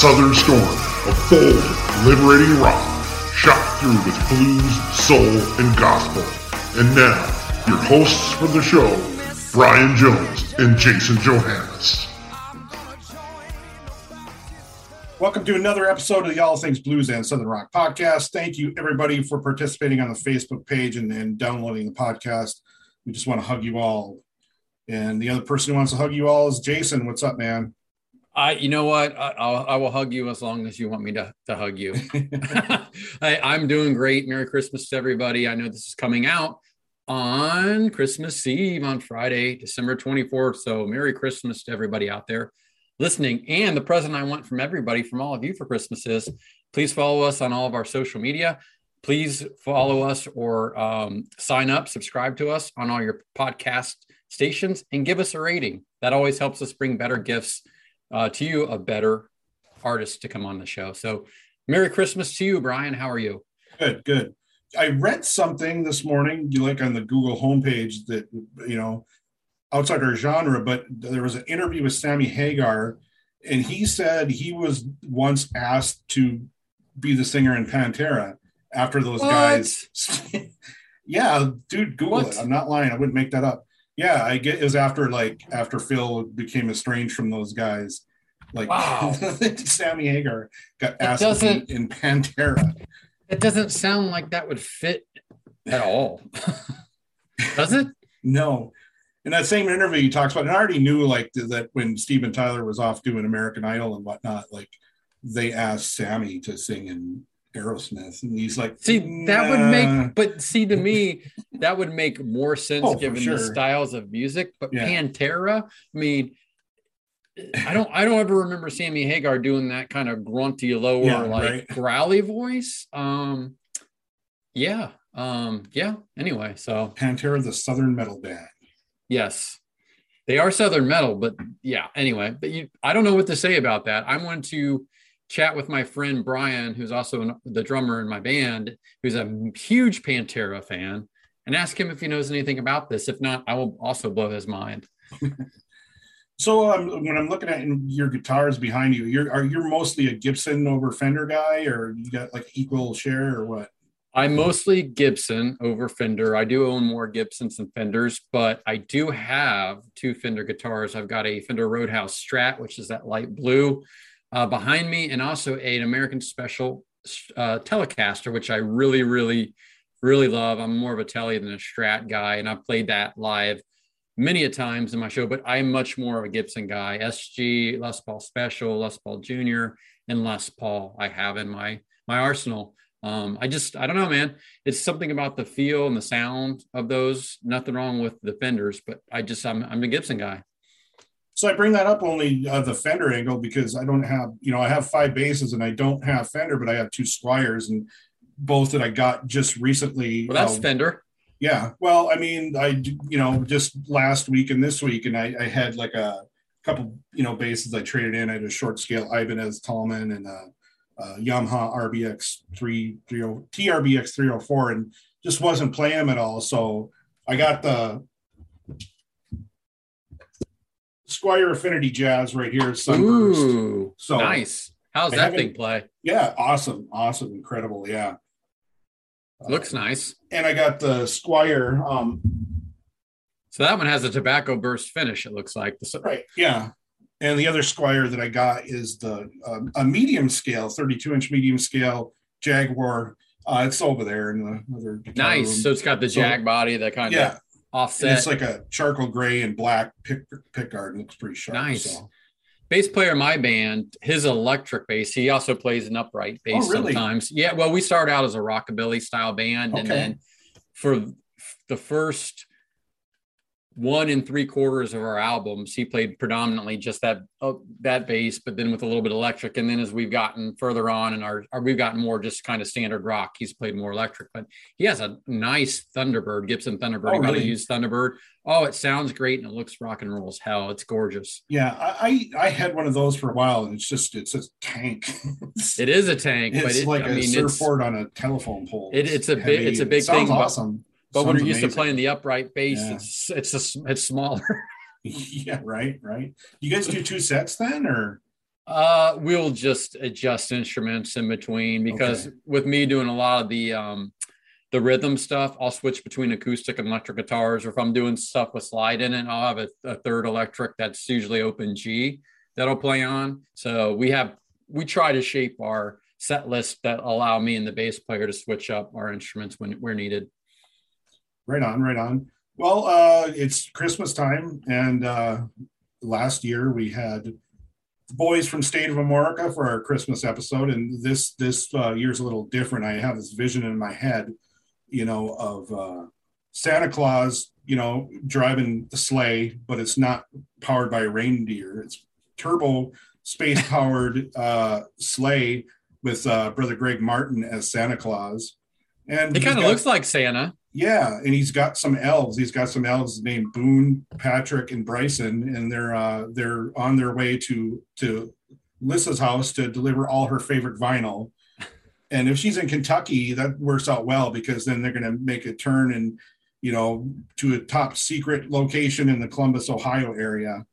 southern storm of bold, liberating rock, shot through with blues, soul, and gospel. And now, your hosts for the show, Brian Jones and Jason Johannes. Welcome to another episode of the All Things Blues and Southern Rock podcast. Thank you, everybody, for participating on the Facebook page and, and downloading the podcast. We just want to hug you all and the other person who wants to hug you all is Jason. What's up, man? I, you know what? I, I'll, I will hug you as long as you want me to, to hug you. I, I'm doing great. Merry Christmas to everybody. I know this is coming out on Christmas Eve on Friday, December 24th. So Merry Christmas to everybody out there listening. And the present I want from everybody, from all of you for Christmas is please follow us on all of our social media. Please follow us or um, sign up, subscribe to us on all your podcast stations and give us a rating. That always helps us bring better gifts uh, to you a better artist to come on the show. So, Merry Christmas to you, Brian. How are you? Good, good. I read something this morning, you like on the Google homepage that you know outside our genre, but there was an interview with Sammy Hagar, and he said he was once asked to be the singer in Pantera after those what? guys. yeah, dude, Google what? it. I'm not lying. I wouldn't make that up. Yeah, I get it was after like after Phil became estranged from those guys. Like wow. Sammy Hagar got asked in, in Pantera. It doesn't sound like that would fit at all. Does it? No. In that same interview, he talks about, and I already knew like that when Steven Tyler was off doing American Idol and whatnot, like they asked Sammy to sing in Aerosmith, and he's like, see, nah. that would make, but see, to me, that would make more sense oh, given sure. the styles of music. But yeah. Pantera, I mean, I don't, I don't ever remember Sammy Hagar doing that kind of grunty, lower, yeah, like right. growly voice. Um, yeah, um, yeah. Anyway, so Pantera, the Southern metal band. Yes, they are Southern metal, but yeah. Anyway, but you, I don't know what to say about that. I want to chat with my friend Brian, who's also the drummer in my band, who's a huge Pantera fan, and ask him if he knows anything about this. If not, I will also blow his mind. so um, when I'm looking at your guitars behind you, you're are you mostly a Gibson over Fender guy, or you got like equal share, or what? I'm mostly Gibson over Fender. I do own more Gibsons than Fenders, but I do have two Fender guitars. I've got a Fender Roadhouse Strat, which is that light blue uh, behind me, and also an American Special uh, Telecaster, which I really, really, really love. I'm more of a Tele than a Strat guy, and I've played that live many a times in my show. But I'm much more of a Gibson guy. SG, Les Paul Special, Les Paul Junior, and Les Paul. I have in my my arsenal. Um, I just I don't know, man. It's something about the feel and the sound of those. Nothing wrong with the Fenders, but I just I'm I'm a Gibson guy. So I bring that up only uh, the Fender angle because I don't have, you know, I have five bases and I don't have Fender, but I have two Squiers and both that I got just recently. Well, that's uh, Fender. Yeah. Well, I mean, I, you know, just last week and this week, and I, I had like a couple, you know, bases I traded in. I had a short scale Ibanez Talman and a, a Yamaha RBX 330 TRBX 304 and just wasn't playing them at all. So I got the Squier Affinity Jazz right here, Sunburst. Ooh, so nice. How's that thing play? Yeah, awesome, awesome, incredible. Yeah, looks uh, nice. And I got the Squier. Um, so that one has a tobacco burst finish. It looks like the right. Yeah, and the other Squier that I got is the um, a medium scale, 32 inch medium scale Jaguar. Uh, it's over there in the other. Nice. Room. So it's got the Jag so, body, that kind yeah. of offset. And it's like a charcoal gray and black pick pickguard. Looks pretty sharp. Nice. So. Bass player in my band, his electric bass. He also plays an upright oh, bass oh, really? sometimes. Yeah. Well, we started out as a rockabilly style band, okay. and then for the first one and three quarters of our albums, he played predominantly just that uh, that bass, but then with a little bit electric. And then as we've gotten further on and our, our, we've gotten more just kind of standard rock, he's played more electric. But he has a nice Thunderbird, Gibson Thunderbird. Oh, really? use Thunderbird. Oh, it sounds great and it looks rock and roll as hell. It's gorgeous. Yeah, I I had one of those for a while, and it's just it's a tank. it is a tank, it's but it's like I a mean, surfboard on a telephone pole. It, it's a big it's a big it thing. Awesome. But when you're used to playing the upright bass, yeah. it's it's a, it's smaller. yeah, right, right. You guys do two sets then, or? Uh, we'll just adjust instruments in between because okay. with me doing a lot of the um, the rhythm stuff, I'll switch between acoustic and electric guitars. Or if I'm doing stuff with slide in it, I'll have a, a third electric that's usually open G that'll play on. So we have we try to shape our set list that allow me and the bass player to switch up our instruments when we're needed. Right on, right on. Well, uh, it's Christmas time, and uh, last year we had the boys from State of America for our Christmas episode, and this this uh, year's a little different. I have this vision in my head, you know, of uh, Santa Claus, you know, driving the sleigh, but it's not powered by a reindeer. It's turbo space powered uh, sleigh with uh, brother Greg Martin as Santa Claus. And it kind of looks like Santa. Yeah, and he's got some elves. He's got some elves named Boone, Patrick, and Bryson, and they're uh, they're on their way to to Lyssa's house to deliver all her favorite vinyl. And if she's in Kentucky, that works out well because then they're going to make a turn and you know to a top secret location in the Columbus, Ohio area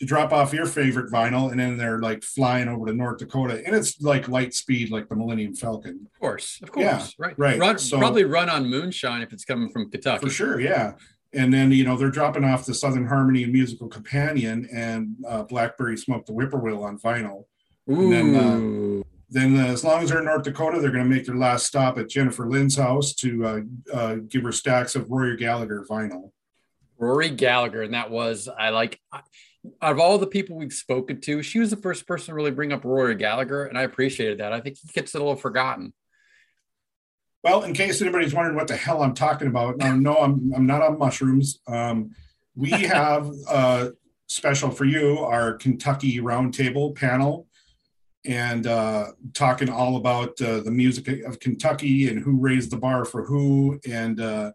to drop off your favorite vinyl, and then they're like flying over to North Dakota, and it's like light speed, like the Millennium Falcon. Of course, of course, yeah, right, right. Run, so, probably run on moonshine if it's coming from Kentucky. For sure, yeah. And then you know they're dropping off the Southern Harmony and Musical Companion and uh, Blackberry Smoke the Whippoorwill on vinyl. Ooh. And then, uh, then uh, as long as they're in North Dakota, they're going to make their last stop at Jennifer Lynn's house to uh, uh, give her stacks of Rory Gallagher vinyl. Rory Gallagher, and that was I like out of all the people we've spoken to, she was the first person to really bring up Rory Gallagher, and I appreciated that. I think he gets it a little forgotten. Well, in case anybody's wondering what the hell I'm talking about, um, no, I'm I'm not on mushrooms. Um, we have a special for you, our Kentucky Roundtable panel, and uh, talking all about uh, the music of Kentucky and who raised the bar for who, and uh,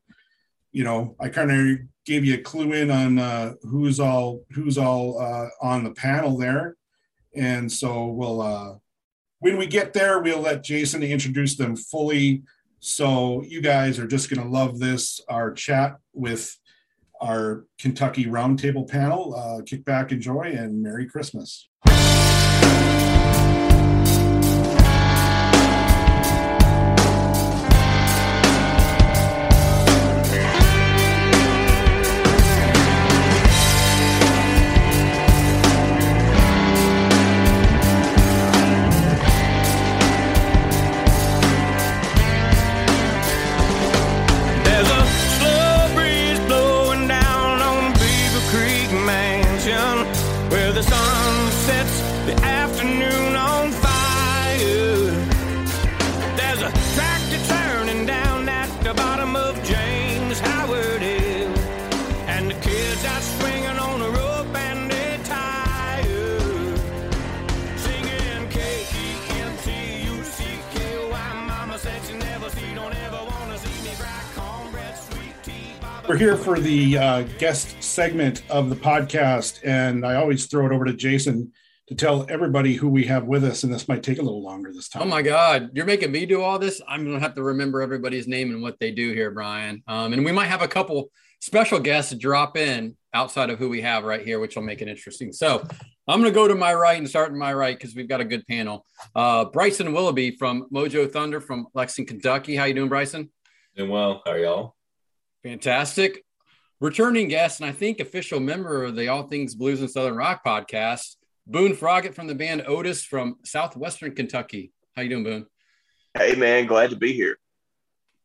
you know, I kind of gave you a clue in on uh, who's all who's all uh, on the panel there, and so we'll uh, when we get there, we'll let Jason introduce them fully. So you guys are just going to love this our chat with our Kentucky Roundtable panel. Uh, kick back, enjoy, and Merry Christmas. We're here for the uh, guest segment of the podcast, and I always throw it over to Jason to tell everybody who we have with us, and this might take a little longer this time. Oh my God, you're making me do all this. I'm gonna have to remember everybody's name and what they do here, Brian. Um, and we might have a couple special guests drop in outside of who we have right here, which will make it interesting. So I'm gonna go to my right and start in my right because we've got a good panel. Uh, Bryson Willoughby from Mojo Thunder from Lexington, Kentucky. How you doing, Bryson? Doing well. How are y'all? Fantastic. Returning guest, and I think official member of the All Things Blues and Southern Rock podcast, Boone Froggett from the band Otis from Southwestern Kentucky. How you doing, Boone? Hey, man. Glad to be here.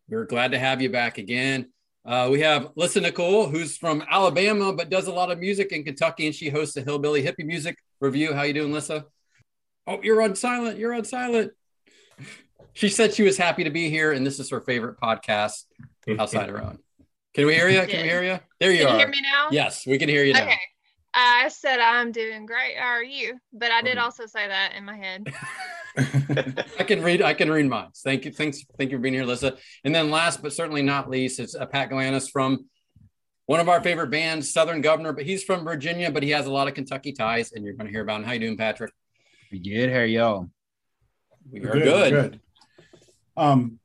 We're glad to have you back again. Uh, we have Lyssa Nicole, who's from Alabama, but does a lot of music in Kentucky, and she hosts a Hillbilly Hippie Music Review. How you doing, Lyssa? Oh, you're on silent. You're on silent. She said she was happy to be here, and this is her favorite podcast outside her own. Can we hear you? Can we hear you? There you can are. Can you hear me now? Yes, we can hear you now. Okay. I said I'm doing great. How are you? But I did also say that in my head. I can read. I can read mine. Thank you. Thanks. Thank you for being here, Lisa. And then last but certainly not least, it's uh, Pat Galanis from one of our favorite bands, Southern Governor. But he's from Virginia, but he has a lot of Kentucky ties, and you're going to hear about him. How you doing, Patrick? We good. How are y'all? We are good. good. Um,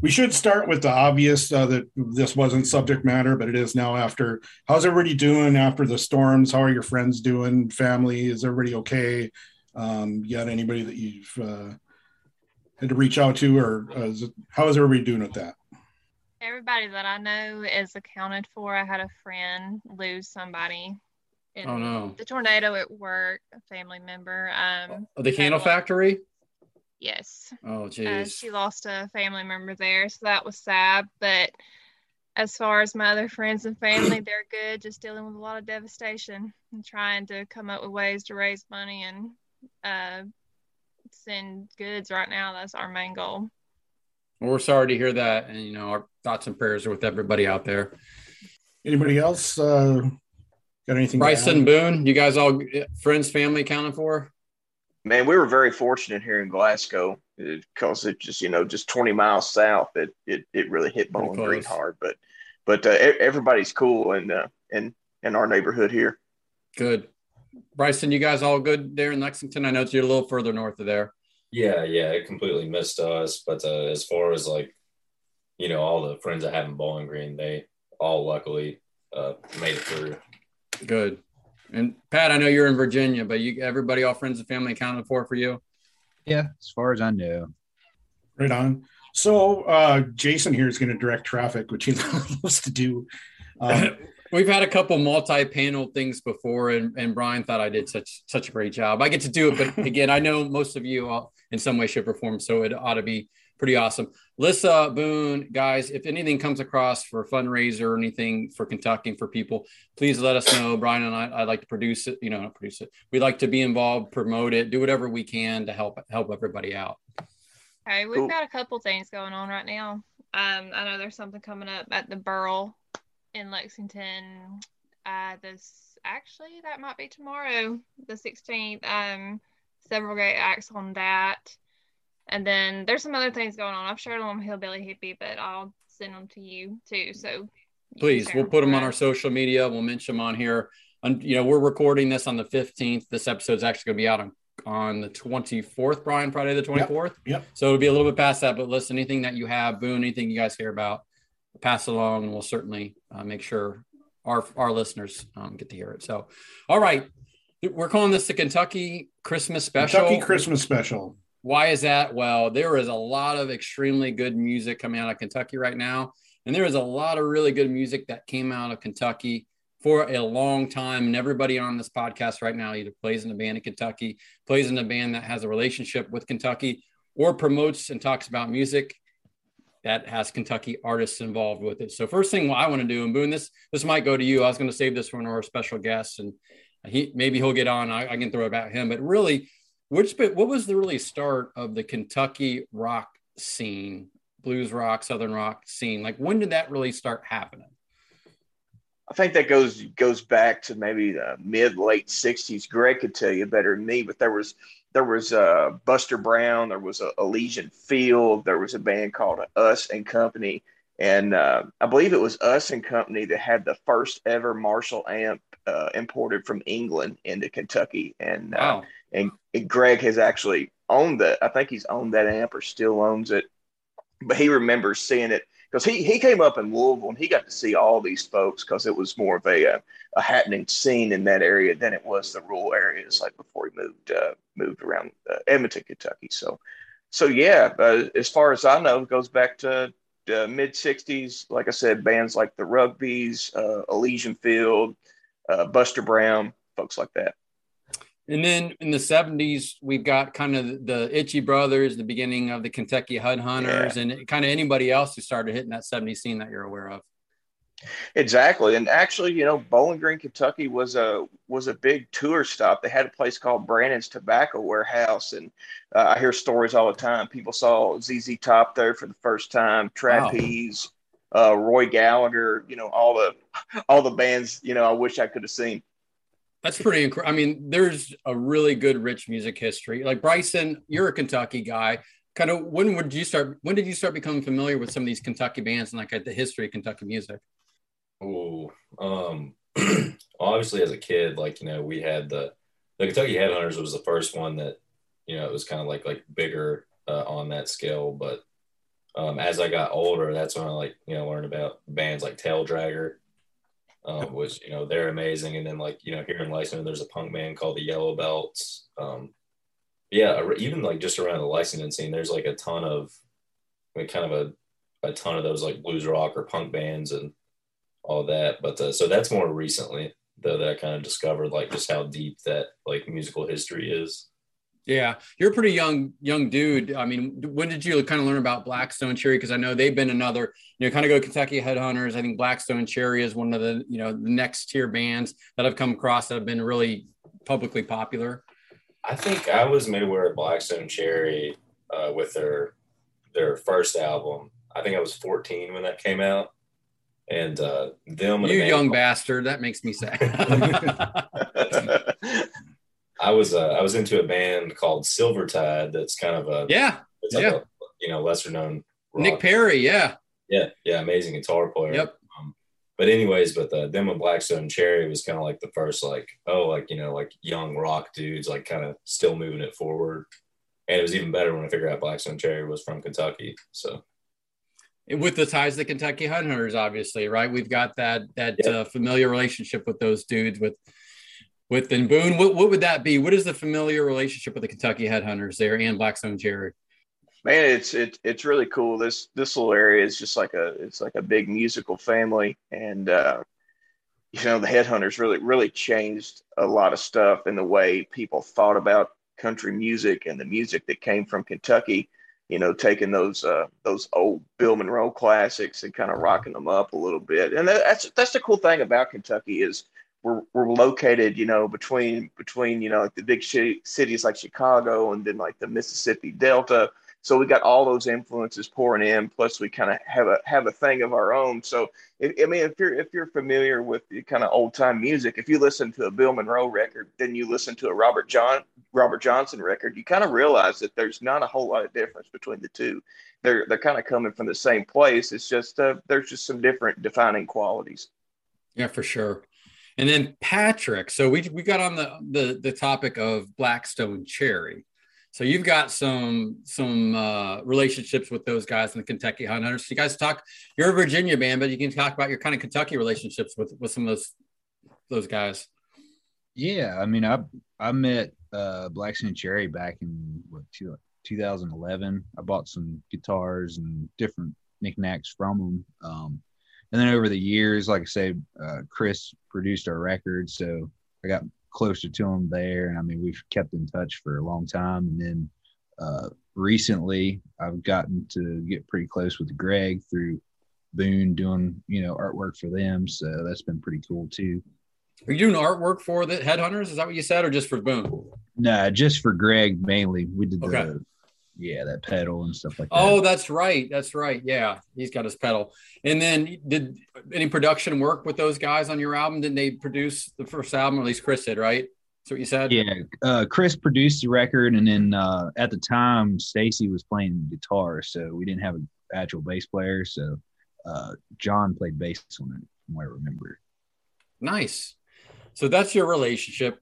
we should start with the obvious uh, that this wasn't subject matter, but it is now. After how's everybody doing after the storms? How are your friends doing? Family? Is everybody okay? Um, you got anybody that you've uh, had to reach out to, or uh, is it, how is everybody doing with that? Everybody that I know is accounted for. I had a friend lose somebody in Oh, no. the tornado at work, a family member. Um, Oh, the candle Candle- factory. Yes, Oh, uh, she lost a family member there, so that was sad. But as far as my other friends and family, they're good. Just dealing with a lot of devastation and trying to come up with ways to raise money and uh, send goods. Right now, that's our main goal. Well, we're sorry to hear that, and you know our thoughts and prayers are with everybody out there. Anybody else uh, got anything? Bryson? Boone, you guys all friends, family accounted for? Man, we were very fortunate here in Glasgow because it just, you know, just 20 miles south, it it, it really hit Bowling Green hard. But but uh, everybody's cool in uh, in in our neighborhood here. Good. Bryson, you guys all good there in Lexington? I know you're a little further north of there. Yeah, yeah, it completely missed us. But uh, as far as like, you know, all the friends I have in Bowling Green, they all luckily uh, made it through. Good. And Pat, I know you're in Virginia, but you everybody, all friends and family accounted for for you. Yeah, as far as I know. Right on. So uh, Jason here is going to direct traffic, which he loves to do. Um, We've had a couple multi-panel things before, and, and Brian thought I did such such a great job. I get to do it, but again, I know most of you all in some way, shape, or form, so it ought to be pretty awesome. Lyssa Boone, guys, if anything comes across for a fundraiser or anything for Kentucky for people, please let us know. Brian and I, I'd like to produce it. You know, not produce it. We'd like to be involved, promote it, do whatever we can to help help everybody out. Okay, we've Cool. got a couple things going on right now. Um, I know there's something coming up at the Burl in Lexington. Uh, this actually that might be tomorrow, the 16th. Um, several great acts on that, and then there's some other things going on. I've shared them on Hillbilly Hippie, but I'll send them to you too. So please we'll put them on our social media. We'll mention them on here. And you know we're recording this on the 15th this episode's actually going to be out on on the 24th brian friday the 24th yep. so it'll be a little bit past that but listen anything that you have boone anything you guys hear about pass along. And we'll certainly uh, make sure our our listeners um, get to hear it. So all right. We're calling this the kentucky christmas special. Kentucky Christmas special. Why is that? Well, there is a lot of extremely good music coming out of Kentucky right now. And there is a lot of really good music that came out of Kentucky for a long time. And everybody on this podcast right now either plays in a band in Kentucky, plays in a band that has a relationship with Kentucky, or promotes and talks about music that has Kentucky artists involved with it. So first thing I want to do, and Boone, this this might go to you. I was going to save this for one of our special guests, and he maybe he'll get on. I, I can throw it back him. But really, which bit what was the really start of the Kentucky rock scene, blues rock, southern rock scene? Like when did that really start happening? I think that goes goes back to maybe the mid late '60s. Greg could tell you better than me, but there was there was uh, Buster Brown, there was a Elysian Field, there was a band called Us and Company, and uh, I believe it was Us and Company that had the first ever Marshall amp uh, imported from England into Kentucky, and uh, Wow. And, Greg has actually owned that. I think he's owned that amp or still owns it, but he remembers seeing it because he he came up in Louisville and he got to see all these folks because it was more of a uh, a happening scene in that area than it was the rural areas like before he moved uh, moved around uh, Edmonton, Kentucky. So so yeah, uh, as far as I know, it goes back to uh, mid '60s. Like I said, bands like the Rugbys, uh, Elysian Field, uh, Buster Brown, folks like that. And then in the 70s, we've got kind of the Itchy Brothers, the beginning of the Kentucky Headhunters, and kind of anybody else who started hitting that 70s scene that you're aware of. Exactly, and actually, you know, Bowling Green, Kentucky was a was a big tour stop. They had a place called Brandon's Tobacco Warehouse, and uh, I hear stories all the time. People saw ZZ Top there for the first time, Trapeze, uh, Rory Gallagher. You know, all the all the bands. You know, I wish I could have seen. That's pretty incredible. I mean, there's a really good, rich music history. Like Bryson, you're a Kentucky guy. Kind of when would you start? When did you start becoming familiar with some of these Kentucky bands and like the history of Kentucky music? Oh, um, obviously as a kid, like you know, we had the the Kentucky Headhunters was the first one that you know it was kind of like like bigger uh, on that scale, but um, as I got older, that's when I like you know learned about bands like Tail Dragger, um, which you know they're amazing. And then like you know here in Lexington, there's a punk band called the Yellow Belts. Um, yeah, even like just around the Lexington scene, there's like a ton of, like kind of a, a ton of those like blues rock or punk bands and all that. But uh, so that's more recently though that I kind of discovered like just how deep that like musical history is. Yeah, you're a pretty young young dude. I mean, when did you kind of learn about Black Stone Cherry? Because I know they've been another, you know, kind of go Kentucky Headhunters. I think Black Stone Cherry is one of the, you know, the next tier bands that I've come across that have been really publicly popular. I think I was made aware of Black Stone Cherry uh, with their their first album. I think I was 14 when that came out, and uh, them. And you young bastard, that makes me sad. I was uh, I was into a band called Silvertide. That's kind of a yeah, it's like yeah. A, you know lesser known. Rock. Nick Perri, yeah, yeah, yeah, amazing guitar player. Yep. Um, but anyways, but the them and Black Stone Cherry was kind of like the first like oh like you know like young rock dudes like kind of still moving it forward, and it was even better when I figured out Black Stone Cherry was from Kentucky. So with the ties to Kentucky Headhunters, obviously, right? We've got that that uh, familiar relationship with those dudes with with and Boone. What, what would that be? What is the familiar relationship with the Kentucky Headhunters there and Black Stone Cherry? Man, it's it, it's really cool. This this little area is just like a it's like a big musical family, and uh, you know the Headhunters really really changed a lot of stuff in the way people thought about country music and the music that came from Kentucky. You know, taking those uh, those old Bill Monroe classics and kind of rocking them up a little bit. And that's that's the cool thing about Kentucky is we're, we're located, you know, between between you know like the big cities like Chicago and then like the Mississippi Delta. So we got all those influences pouring in. Plus, we kind of have a have a thing of our own. So, if, I mean, if you're if you're familiar with the kind of old time music, if you listen to a Bill Monroe record, then you listen to a Robert John Robert Johnson record, you kind of realize that there's not a whole lot of difference between the two. They're they're kind of coming from the same place. It's just uh, there's just some different defining qualities. Yeah, for sure. And then Patrick. So we we got on the the the topic of Black Stone Cherry. So you've got some some uh, relationships with those guys in the Kentucky Hunters. You guys talk. You're a Virginia man, but you can talk about your kind of Kentucky relationships with with some of those those guys. Yeah, I mean, I I met uh, Black Stone Cherry back in what, 2011. I bought some guitars and different knickknacks from them. Um, and then over the years, like I said, uh, Chris produced our record, so I got closer to him there, and I mean we've kept in touch for a long time. And then uh, recently, I've gotten to get pretty close with Greg through Boone doing you know artwork for them, so that's been pretty cool too. Are you doing artwork for the Headhunters? Is that what you said, or just for Boone? Nah, just for Greg mainly. We did okay. the yeah, that pedal and stuff like that. Oh, that's right. That's right. Yeah, he's got his pedal. And then did any production work with those guys on your album? Didn't they produce the first album? At least Chris did, right? That's what you said. Yeah, uh, Chris produced the record, and then uh, at the time, Stacy was playing guitar, so we didn't have an actual bass player. So uh, John played bass on it, from what I remember. Nice. So that's your relationship.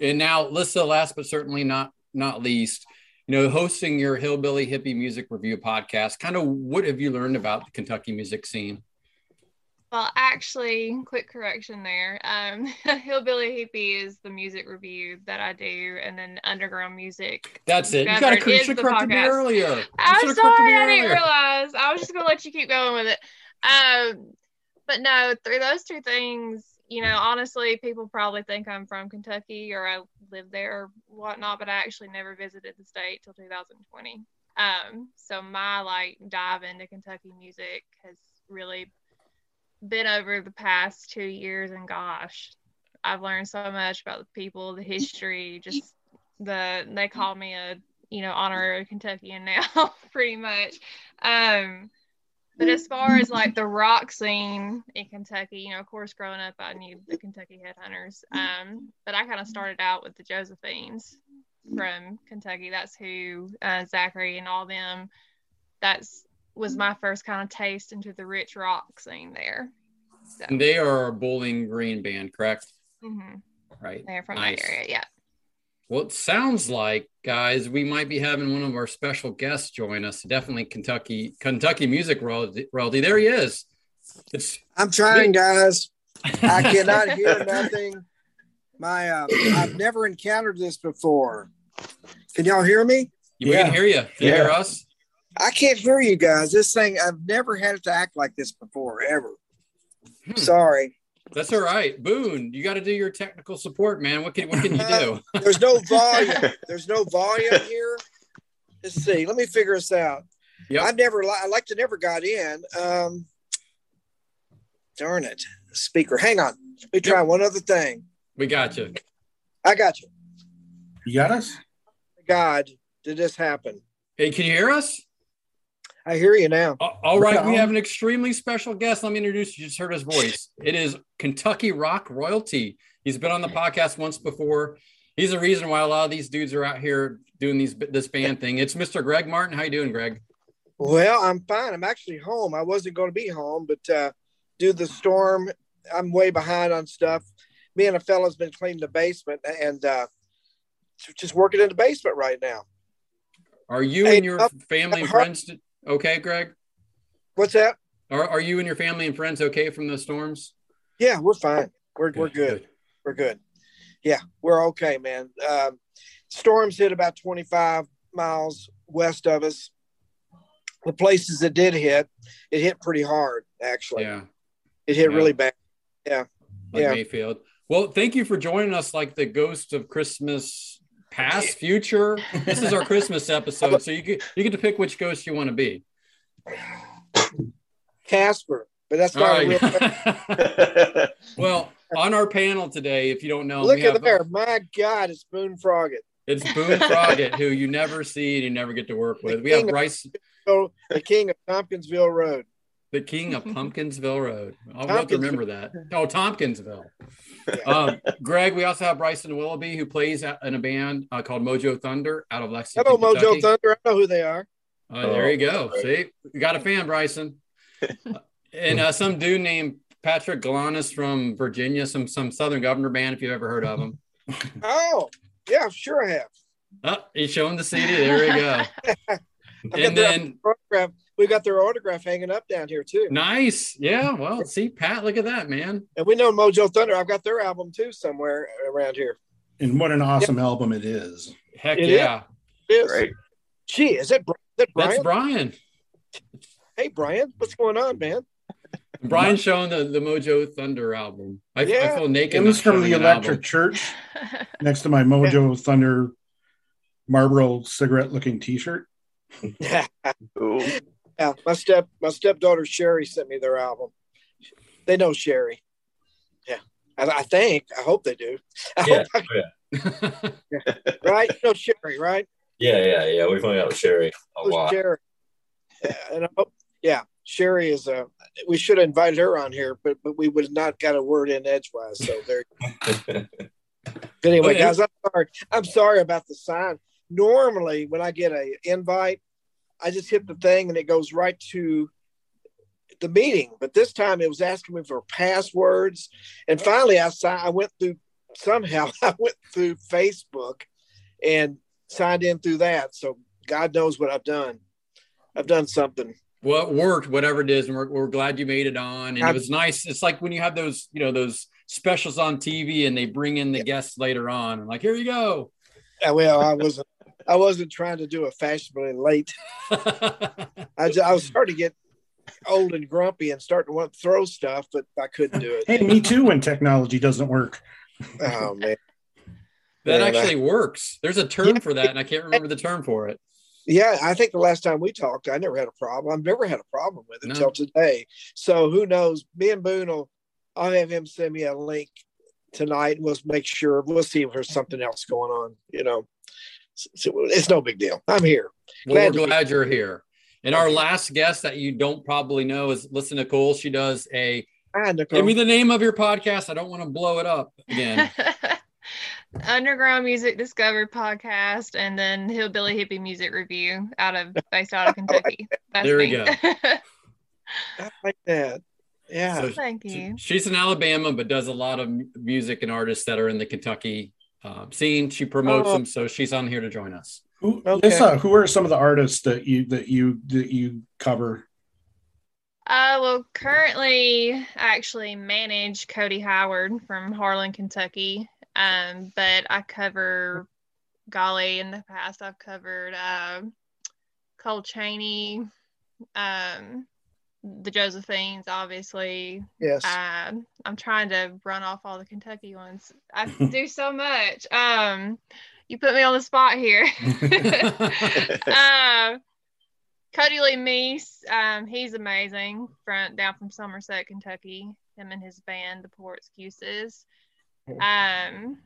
And now, Lyssa, last but certainly not not least you know, hosting your hillbilly hippie music review podcast, kind of what have you learned about the Kentucky music scene? Well, actually, quick correction there. Um, Hillbilly Hippie is the music review that I do, and then Underground Music. That's it. You got to you correct me earlier. I'm sorry, I didn't realize. I was just gonna let you keep going with it. Um, but no, through those two things, you know, honestly, people probably think I'm from Kentucky or I live there or whatnot, but I actually never visited the state till 2020. Um, so my like dive into Kentucky music has really been over the past two years, and gosh, I've learned so much about the people, the history, just the they call me a you know honorary Kentuckian now, pretty much. Um, but as far as like the rock scene in Kentucky, you know, of course, growing up, I knew the Kentucky Headhunters. Um, but I kind of started out with the Josephines from Kentucky. That's who uh, Zachary and all them. That's was my first kind of taste into the rich rock scene there. So. And they are a Bowling Green band, correct? Mm-hmm. Right. They're from nice. that area, yeah. Well, it sounds like, guys, we might be having one of our special guests join us. Definitely Kentucky Kentucky music royalty. royalty. There he is. It's I'm trying, guys. I cannot hear nothing. My, uh, I've never encountered this before. Can y'all hear me? we Yeah. can hear you. Can you hear us? I can't hear you guys. This thing, I've never had it to act like this before, ever. Hmm. Sorry. That's all right. Boone, you got to do your technical support, man. What can what can you do? There's no volume. There's no volume here. Let's see. Let me figure this out. Yep. I've never, li- I like to never got in. Um, darn it. Speaker. Hang on. Let me try one other thing. We got you. I got you. You got us? God, did this happen? Hey, can you hear us? I hear you now. All right, we have an extremely special guest. Let me introduce you. You Just heard his voice. It is Kentucky Rock royalty. He's been on the podcast once before. He's the reason why a lot of these dudes are out here doing these this band thing. It's Mr. Greg Martin. How you doing, Greg? Well, I'm fine. I'm actually home. I wasn't going to be home, but uh, due to the storm, I'm way behind on stuff. Me and a fella's been cleaning the basement and uh, just working in the basement right now. Are you Hey, and your up- family and friends okay, Greg? What's that? Are, are you and your family and friends okay from the storms? Yeah, we're fine. We're we're good. We're good. Yeah, we're okay, man. Um, storms hit about 25 miles west of us. The places that did hit, it hit pretty hard. Actually, Yeah, it hit Yeah. really bad. like Yeah. Mayfield. Well, thank you for joining us, like the ghost of Christmas past, future. This is our Christmas episode, so you get you get to pick which ghost you want to be. Casper, but that's All not a real. well, on our panel today, if you don't know, Look we have, at there. My God, it's Boone Froggett. It's Boone Froggett, who you never see and you never get to work with. We have Bryce, So the king of Tompkinsville Road. The king of Pumpkinsville Road. I'll have to remember that. Oh, Tompkinsville. Um, Greg, we also have Bryson Willoughby, who plays in a band uh, called Mojo Thunder out of Lexington. Hello, Mojo Thunder. I know who they are. Uh, there you go. Oh, See, you got a fan, Bryson. And uh, some dude named Patrick Galanis from Virginia, some some Southern Governor band, if you've ever heard of him. Oh, yeah, sure I have. Oh, he's showing the CD. There we go. And then autograph. We got their autograph hanging up down here too. nice, yeah. Well, see, Pat, look at that, man. And we know Mojo Thunder. I've got their album too somewhere around here. And what an awesome album it is. Heck It yeah, It is. Great. Gee, is that, Bri- is that Brian? that's Brian. hey, Brian, what's going on, man? Brian showing the, the Mojo Thunder album. I, I Yeah. feel naked. It not was from the Electric album. Church next to my Mojo Thunder Marlboro cigarette looking t shirt. yeah, my step my stepdaughter Sherry sent me their album. They know Sherry. Yeah, I, I think. I hope they do. I Yeah, hope oh, yeah, I- right? You know Sherry, right? yeah, yeah, yeah. We've hung out with Sherry a lot. Sherry. Yeah, and I hope, yeah, Sherry is a. We should have invited her on here, but but we would not got a word in edgewise. So there. But anyway, guys, I'm sorry. I'm sorry about the sign. Normally, when I get a invite, I just hit the thing and it goes right to the meeting. But this time, it was asking me for passwords, and finally, I si- I went through somehow. I went through Facebook and signed in through that. So God knows what I've done. I've done something. well, it worked, whatever it is, and we're, we're glad you made it on. And it I'm- was nice. It's like when you have those, you know, those specials on TV, and they bring in the guests later on, and like, here you go. Well, I wasn't. I wasn't trying to do a fashionably late. I, ju- I was starting to get old and grumpy and starting to want to throw stuff, but I couldn't do it. Hey, me too when technology doesn't work. Oh man. that Yeah, actually works. There's a term for that, and I can't remember the term for it. Yeah, I think the last time we talked, I never had a problem. I've never had a problem with it No. until today. So who knows? Me and Boone will. I'll have him send me a link tonight, and we'll make sure. We'll see if there's something else going on. You know, so it's no big deal. I'm here. Glad we're be- you're here. And our last guest that you don't probably know is Lyssa Nicole. She does a Hi, Nicole. give me the name of your podcast. I don't want to blow it up again. Underground Music Discovered podcast, and then Hillbilly Hippie Music Review out of based out of Kentucky. That's There we me. go. I like that. Yeah. So Thank you. she's in Alabama, but does a lot of music and artists that are in the Kentucky uh, scene. She promotes Oh. them, so she's on here to join us. Who, Okay. Lisa, who are some of the artists that you that you that you cover? Uh, well, currently, I actually manage Cody Howard from Harlan, Kentucky. Um, but I cover golly in the past. I've covered uh, Cole Cheney, um, the Josephines, obviously. Yes. Um, I'm trying to run off all the Kentucky ones. I do so much. Um, you put me on the spot here. um, Cody Lee Meese, um, he's amazing. Front down from Somerset, Kentucky. Him and his band, the Poor Excuses. Um,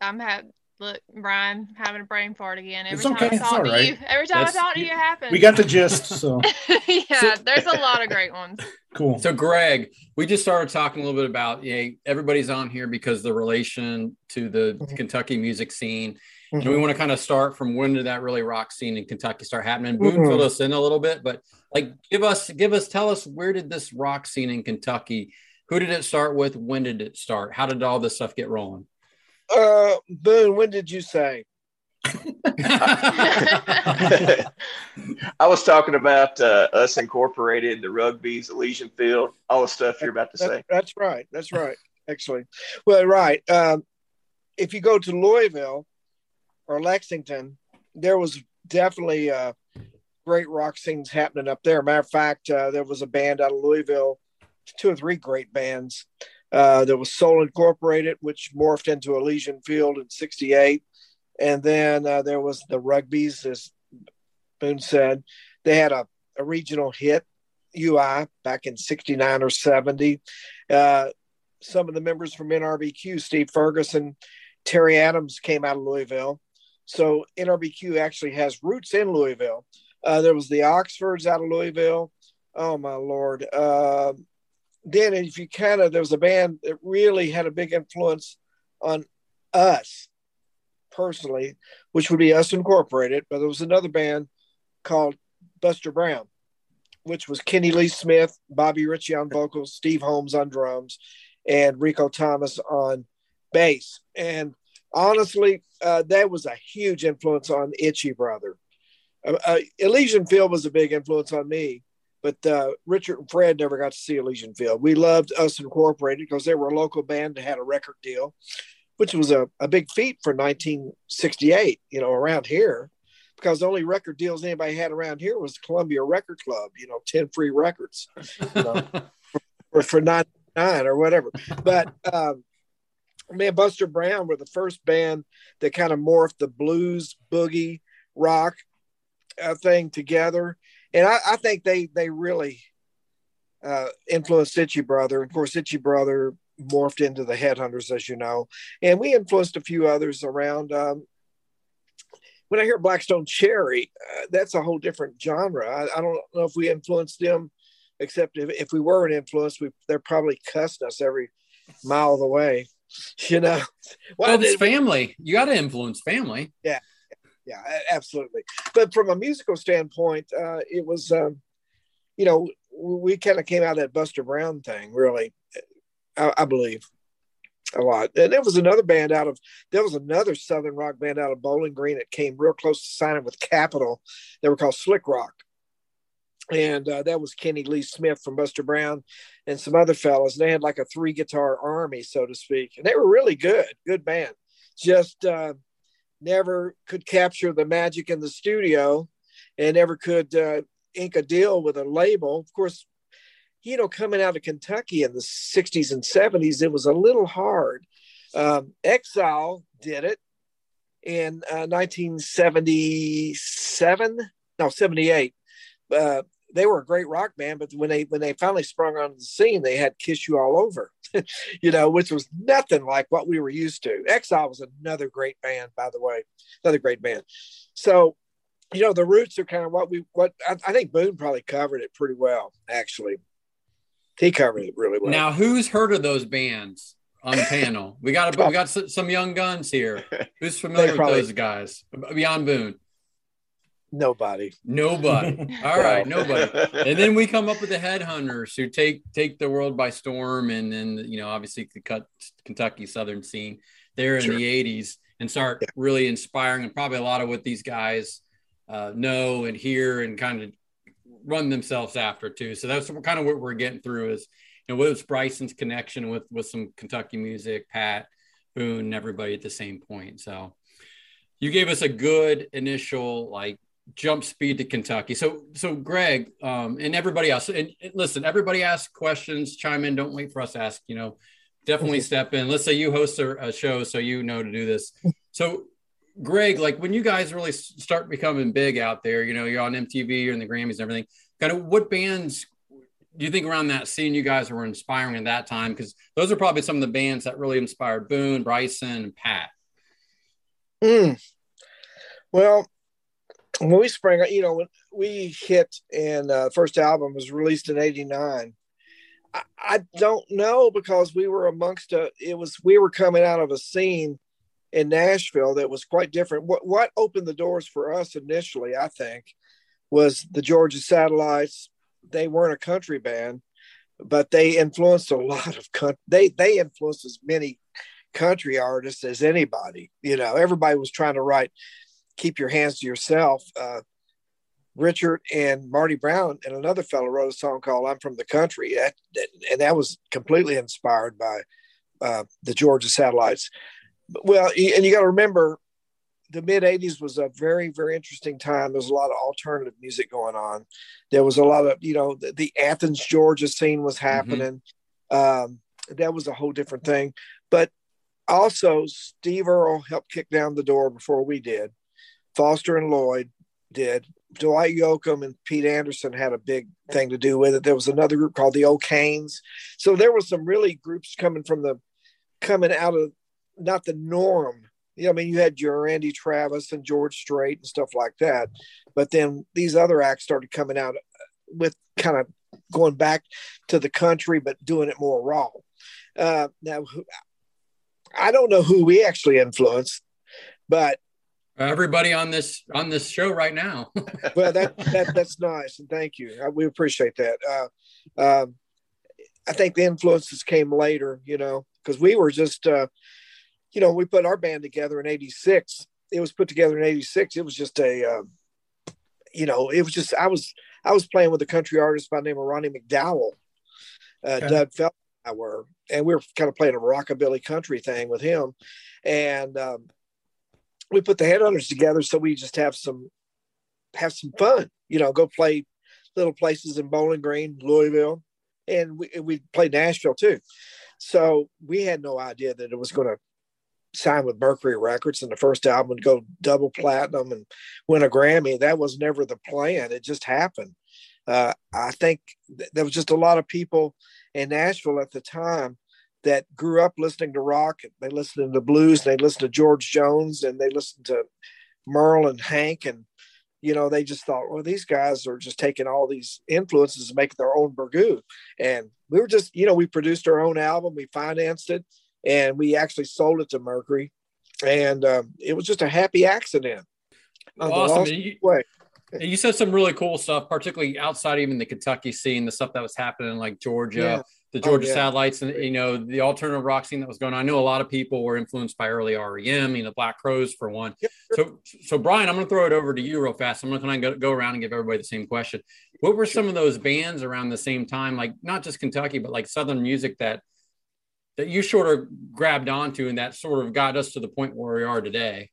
I'm having look, Brian, having a brain fart again. Every It's time okay, I it's talk to right. you, every time That's- I talk to you, it happens. We got the gist. So yeah, there's a lot of great ones. cool. So, Greg, we just started talking a little bit about yeah, everybody's on here because the relation to the Mhm. Kentucky music scene. And we Mhm. want to kind of start from when did that really rock scene in Kentucky start happening? Boone Mhm. filled us in a little bit, but like give us, give us, tell us where did this rock scene in Kentucky? Who did it start with? When did it start? How did all this stuff get rolling? Uh, Boone, when did you say? I was talking about uh, us incorporated, the rugby's, Elysian Field, all the stuff you're about to That- say. that's right. That's right. Actually, well, right. Um, if you go to Louisville or Lexington, there was definitely uh, great rock scenes happening up there. Matter of fact, uh, there was a band out of Louisville, two or three great bands. Uh, there was Soul Incorporated, which morphed into Elysian Field in '68, and then uh, there was the Rugbys, as Boone said. They had a, a regional hit, UI, back in '69 or '70. Uh, some of the members from NRBQ, Steve Ferguson, Terry Adams came out of Louisville. So NRBQ actually has roots in Louisville. Uh, there was the Oxfords out of Louisville. Oh my lord! Then if you kind of there was a band that really had a big influence on us personally, which would be Us Incorporated. But there was another band called Buster Brown, which was Kenny Lee Smith, Bobby Ritchie on vocals, Steve Holmes on drums, and Rico Thomas on bass. And honestly, uh, that was a huge influence on Itchy Brother. Uh, uh, Elysian Field was a big influence on me, but uh, Richard and Fred never got to see Elysian Field. We loved Us Incorporated because they were a local band that had a record deal, which was a, a big feat for 1968, you know, around here. Because the only record deals anybody had around here was Columbia Record Club, you know, 10 free records or for 99 or whatever. But um, man, Buster Brown were the first band that kind of morphed the blues, boogie, rock uh, thing together. And I, I think they they really uh, influenced Itchy Brother. Of course, Itchy Brother morphed into the Headhunters, as you know, and we influenced a few others around. Um, when I hear Black Stone Cherry, uh, that's a whole different genre. I, I don't know if we influenced them, except if, if we were an influence, we they're probably cussing us every mile of the way. You know, well, it's family. You got to influence family. yeah, a- absolutely. But from a musical standpoint, uh, it was, um, you know, we kind of came out of that Buster Brown thing, really, I, I believe, a lot. And there was another band out of, there was another Southern rock band out of Bowling Green that came real close to signing with Capitol. They were called Slick Rock. And uh, that was Kenny Lee Smith from Buster Brown and some other fellas. And they had like a three guitar army, so to speak. And they were really good, good band. Just, uh, never could capture the magic in the studio and never could uh, ink a deal with a label. Of course, you know, coming out of Kentucky in the 60s and 70s, it was a little hard. Um, Exile did it in uh, 1977, no, 78. Uh, they were a great rock band, but when they when they finally sprung onto the scene, they had "Kiss You All Over," you know, which was nothing like what we were used to. Exile was another great band, by the way, another great band. So, you know, the roots are kind of what we what I, I think Boone probably covered it pretty well. Actually, he covered it really well. Now, who's heard of those bands on the panel? We got a, we got some young guns here. Who's familiar with those guys beyond Boone? Nobody. Nobody. All right, nobody. And then we come up with the headhunters who take take the world by storm, and then you know obviously the cut Kentucky Southern scene. there in Sure. the 80s and start Yeah. really inspiring and probably a lot of what these guys uh, know and hear and kind of run themselves after too. So that's kind of what we're getting through is, you know, what's Bryson's connection with with some Kentucky music, Pat Boone, everybody at the same point. So you gave us a good initial like jump speed to Kentucky. So so Greg um, and everybody else, and, and listen, everybody ask questions, chime in. Don't wait for us to ask. You know, definitely step in. Let's say you host a, a show, so you know to do this. So Greg, like when you guys really start becoming big out there, you know, you're on MTV, you're in the Grammys and everything. Kind of what bands do you think around that scene you guys were inspiring at that time? Because those are probably some of the bands that really inspired Boone, Bryson, and Pat. Mm. Well, when we sprang, you know, when we hit and uh, first album was released in '89. I, I don't know because we were amongst a. It was we were coming out of a scene in Nashville that was quite different. What what opened the doors for us initially, I think, was the Georgia Satellites. They weren't a country band, but they influenced a lot of country. They they influenced as many country artists as anybody. You know, everybody was trying to write "Keep Your Hands to Yourself." Uh, Richard and Marty Brown and another fellow wrote a song called "I'm from the Country," that, that- and that was completely inspired by uh, the Georgia Satellites. But, well, and you got to remember, the mid '80s was a very, very interesting time. There was a lot of alternative music going on. There was a lot of, you know, the, the Athens, Georgia scene was happening. Um, that was a whole different thing. But also, Steve Earle helped kick down the door before we did. Foster and Lloyd did. Dwight Yoakam and Pete Anderson had a big thing to do with it. There was another group called the O'Kanes. So there was some really groups coming from the coming out of not the norm. You know, I mean, you had your Randy Travis and George Strait and stuff like that. But then these other acts started coming out with kind of going back to the country, but doing it more raw. Uh, now, I don't know who we actually influenced, but Everybody on this on this show right now. well, that, that that's nice, and thank you. Uh, We appreciate that. Uh, um, I think the influences came later, you know, because we were just, uh, you know, we put our band together in '86. It was put together in '86. It was just a, uh, you know, it was just I was I was playing with a country artist by the name of Ronnie McDowell. Uh, Okay. Doug Phelps and I were, and we were kind of playing a rockabilly country thing with him, and um, we put the headhunters together so we just have some have some fun, you know, go play little places in Bowling Green, Louisville, and we we played Nashville too. So we had no idea that it was going to sign with Mercury Records and the first album would go double platinum and win a Grammy. That was never the plan. It just happened. Uh, I think th- there was just a lot of people in Nashville at the time that grew up listening to rock. They listened to blues. They listened to George Jones and they listened to Merle and Hank. And, you know, they just thought, well, these guys are just taking all these influences and making their own burgoo. And we were just, you know, we produced our own album, we financed it, and we actually sold it to Mercury. And um, it was just a happy accident. Awesome. you, way. you said some really cool stuff, particularly outside even the Kentucky scene, the stuff that was happening in like Georgia, Yeah. The Oh, Georgia yeah. satellites, and you know the alternative rock scene that was going on. I know a lot of people were influenced by early REM, you know, Black Crowes for one. Yep. So, so Brian, I'm going to throw it over to you real fast. I'm going to kind of go, around and give everybody the same question. What were some of those bands around the same time, like not just Kentucky, but like Southern music that that you sort of grabbed onto and that sort of got us to the point where we are today?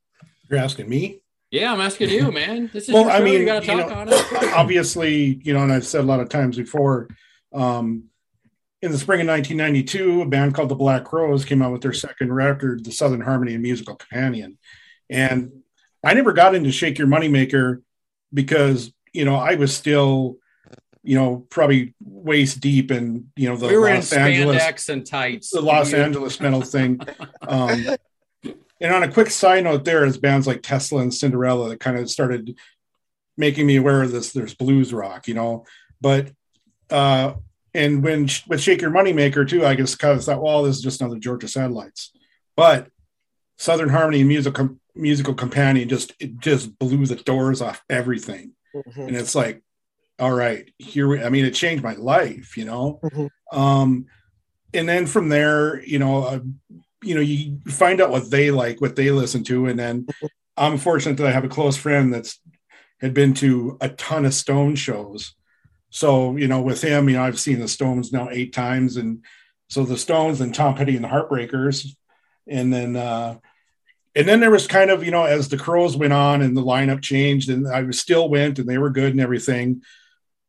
You're asking me? Yeah, I'm asking you, man. This is Well, I mean, you got to talk know, on it. obviously, you know, and I've said a lot of times before, um, in the spring of 1992, a band called the Black Crowes came out with their second record, The Southern Harmony and Musical Companion. And I never got into Shake Your Moneymaker because, you know, I was still, you know, probably waist deep in, you know, the we were in Los Angeles spandex and tights. the Los Angeles metal thing. Um, and on a quick side note, there is bands like Tesla and Cinderella that kind of started making me aware of this. There's blues rock, you know, but uh, and when with Shake Your Moneymaker too, I just kind of thought, well, this is just another Georgia Satellites, but Southern Harmony and musical musical companion just it just blew the doors off everything. Mhm. and it's like all right here we, i mean it changed my life you know? Mhm. um and then from there you know uh, you know you find out what they like what they listen to. And then i'm fortunate that i have a close friend that's had been to a ton of stone shows so you know with him you know i've seen the stones now eight times and so the stones and tom petty and the heartbreakers and then uh and then there was kind of you know as the crowes went on and the lineup changed and i was still went and they were good and everything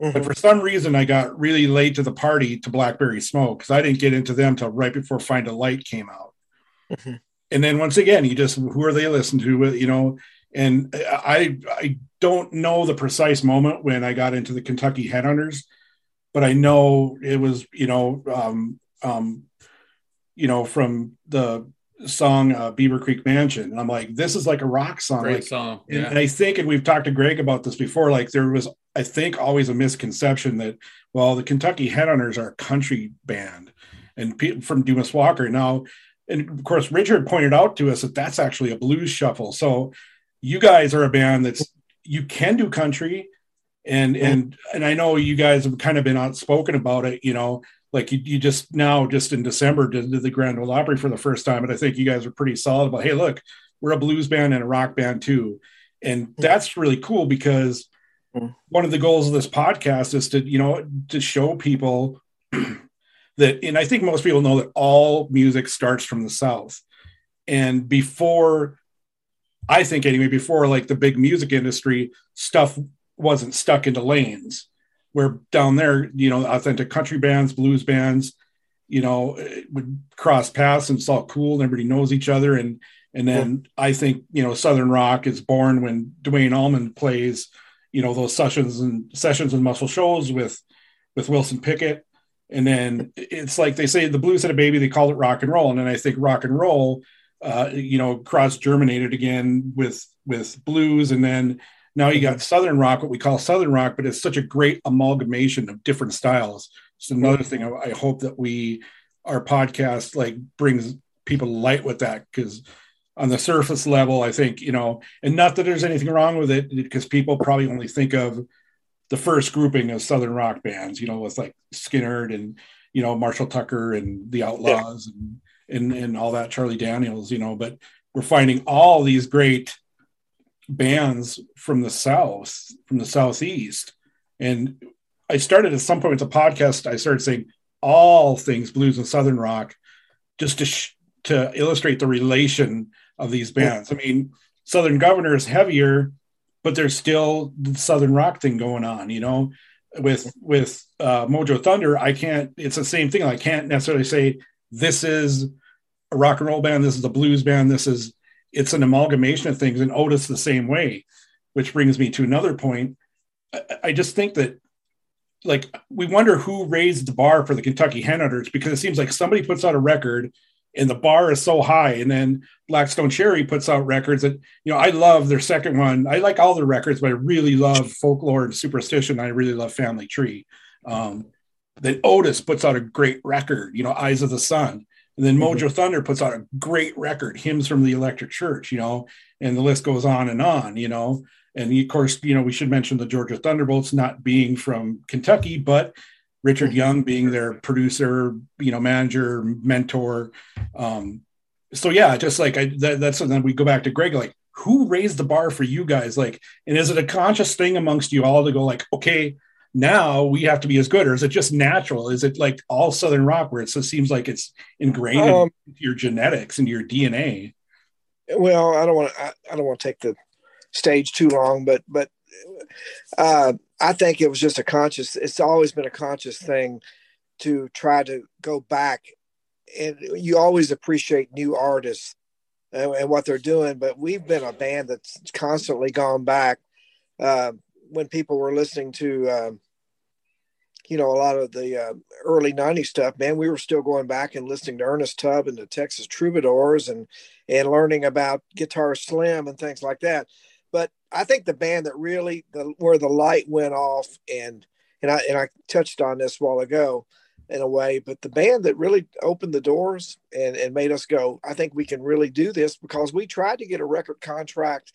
Mhm. but for some reason i got really late to the party to blackberry smoke because i didn't get into them till right before find a light came out Mhm. and then once again you just who are they listening to you know and i i don't know the precise moment when i got into the kentucky headhunters but i know it was you know um um you know from the song uh, beaver creek mansion and i'm like this is like a rock song Great like song. and, and I think, and we've talked to Greg about this before, like there was, I think, always a misconception that, well, the Kentucky Headhunters are a country band and pe- from Dumas Walker. Now, and of course, Richard pointed out to us that that's actually a blues shuffle. So you guys are a band that's, you can do country. And, and, and I know you guys have kind of been outspoken about it, you know, like you, you just now, just in December, did, did the Grand Ole Opry for the first time. And I think you guys are pretty solid about, hey, look, we're a blues band and a rock band too and that's really cool because one of the goals of this podcast is to you know to show people that and i think most people know that all music starts from the south and before i think anyway before like the big music industry stuff wasn't stuck into lanes. Where down there you know authentic country bands blues bands you know eh, would cross paths and it's all cool and everybody knows each other. And and then I think you know Southern Rock is born when Duane Allman plays you know those sessions and sessions and Muscle Shoals with with Wilson Pickett, and then it's like they say the blues had a baby, they called it rock and roll, and then I think rock and roll, uh, you know, cross germinated again with with blues, and then now you got Southern rock, what we call Southern rock, but it's such a great amalgamation of different styles. It's another thing I, I hope that we our podcast like brings people light with that. Because on the surface level, I think, you know, and not that there's anything wrong with it because people probably only think of the first grouping of Southern rock bands, you know, with like Skynyrd and, you know, Marshall Tucker and the Outlaws and, and, and all that, Charlie Daniels, you know, but we're finding all these great bands from the South, from the Southeast. And I started at some point with the podcast, I started saying all things blues and Southern rock just to, sh- to illustrate the relation of these bands. I mean, Southern Governor is heavier, but there's still the Southern rock thing going on, you know. With with uh, Mojo Thunder, I can't. It's the same thing. I can't necessarily say this is a rock and roll band. This is a blues band. This is. It's an amalgamation of things, and Otis the same way. Which brings me to another point. I, I just think that, like, we wonder who raised the bar for the Kentucky Headhunters because it seems like somebody puts out a record and the bar is so high. And then Black Stone Cherry puts out records that, you know, I love their second one. I like all their records, but I really love folklore and superstition. I really love Family Tree. Um, then Otis puts out a great record, you know, Eyes of the Sun. And then Mojo Thunder puts out a great record, Hymns from the Electric Church, you know, and the list goes on and on, you know. And of course, you know, we should mention the Georgia Thunderbolts not being from Kentucky, but Richard Young being their producer, you know, manager, mentor. Um, so yeah, just like I, that, that's and then we go back to Greg, like who raised the bar for you guys? Like, and is it a conscious thing amongst you all to go like, okay, now we have to be as good, or is it just natural? Is it like all Southern rock where it just seems like it's ingrained Um, into your genetics and your DNA? well i don't want to I, I don't want to take the stage too long but but uh i think it was just a conscious it's always been a conscious thing to try to go back and you always appreciate new artists and, and what they're doing but we've been a band that's constantly gone back uh, when people were listening to um, you know a lot of the uh, early 90s stuff man we were still going back and listening to ernest tubb and the texas troubadours and and learning about guitar slim and things like that. But i think the band that really the where the light went off and and i and i touched on this a while ago in a way but the band that really opened the doors and and made us go i think we can really do this because we tried to get a record contract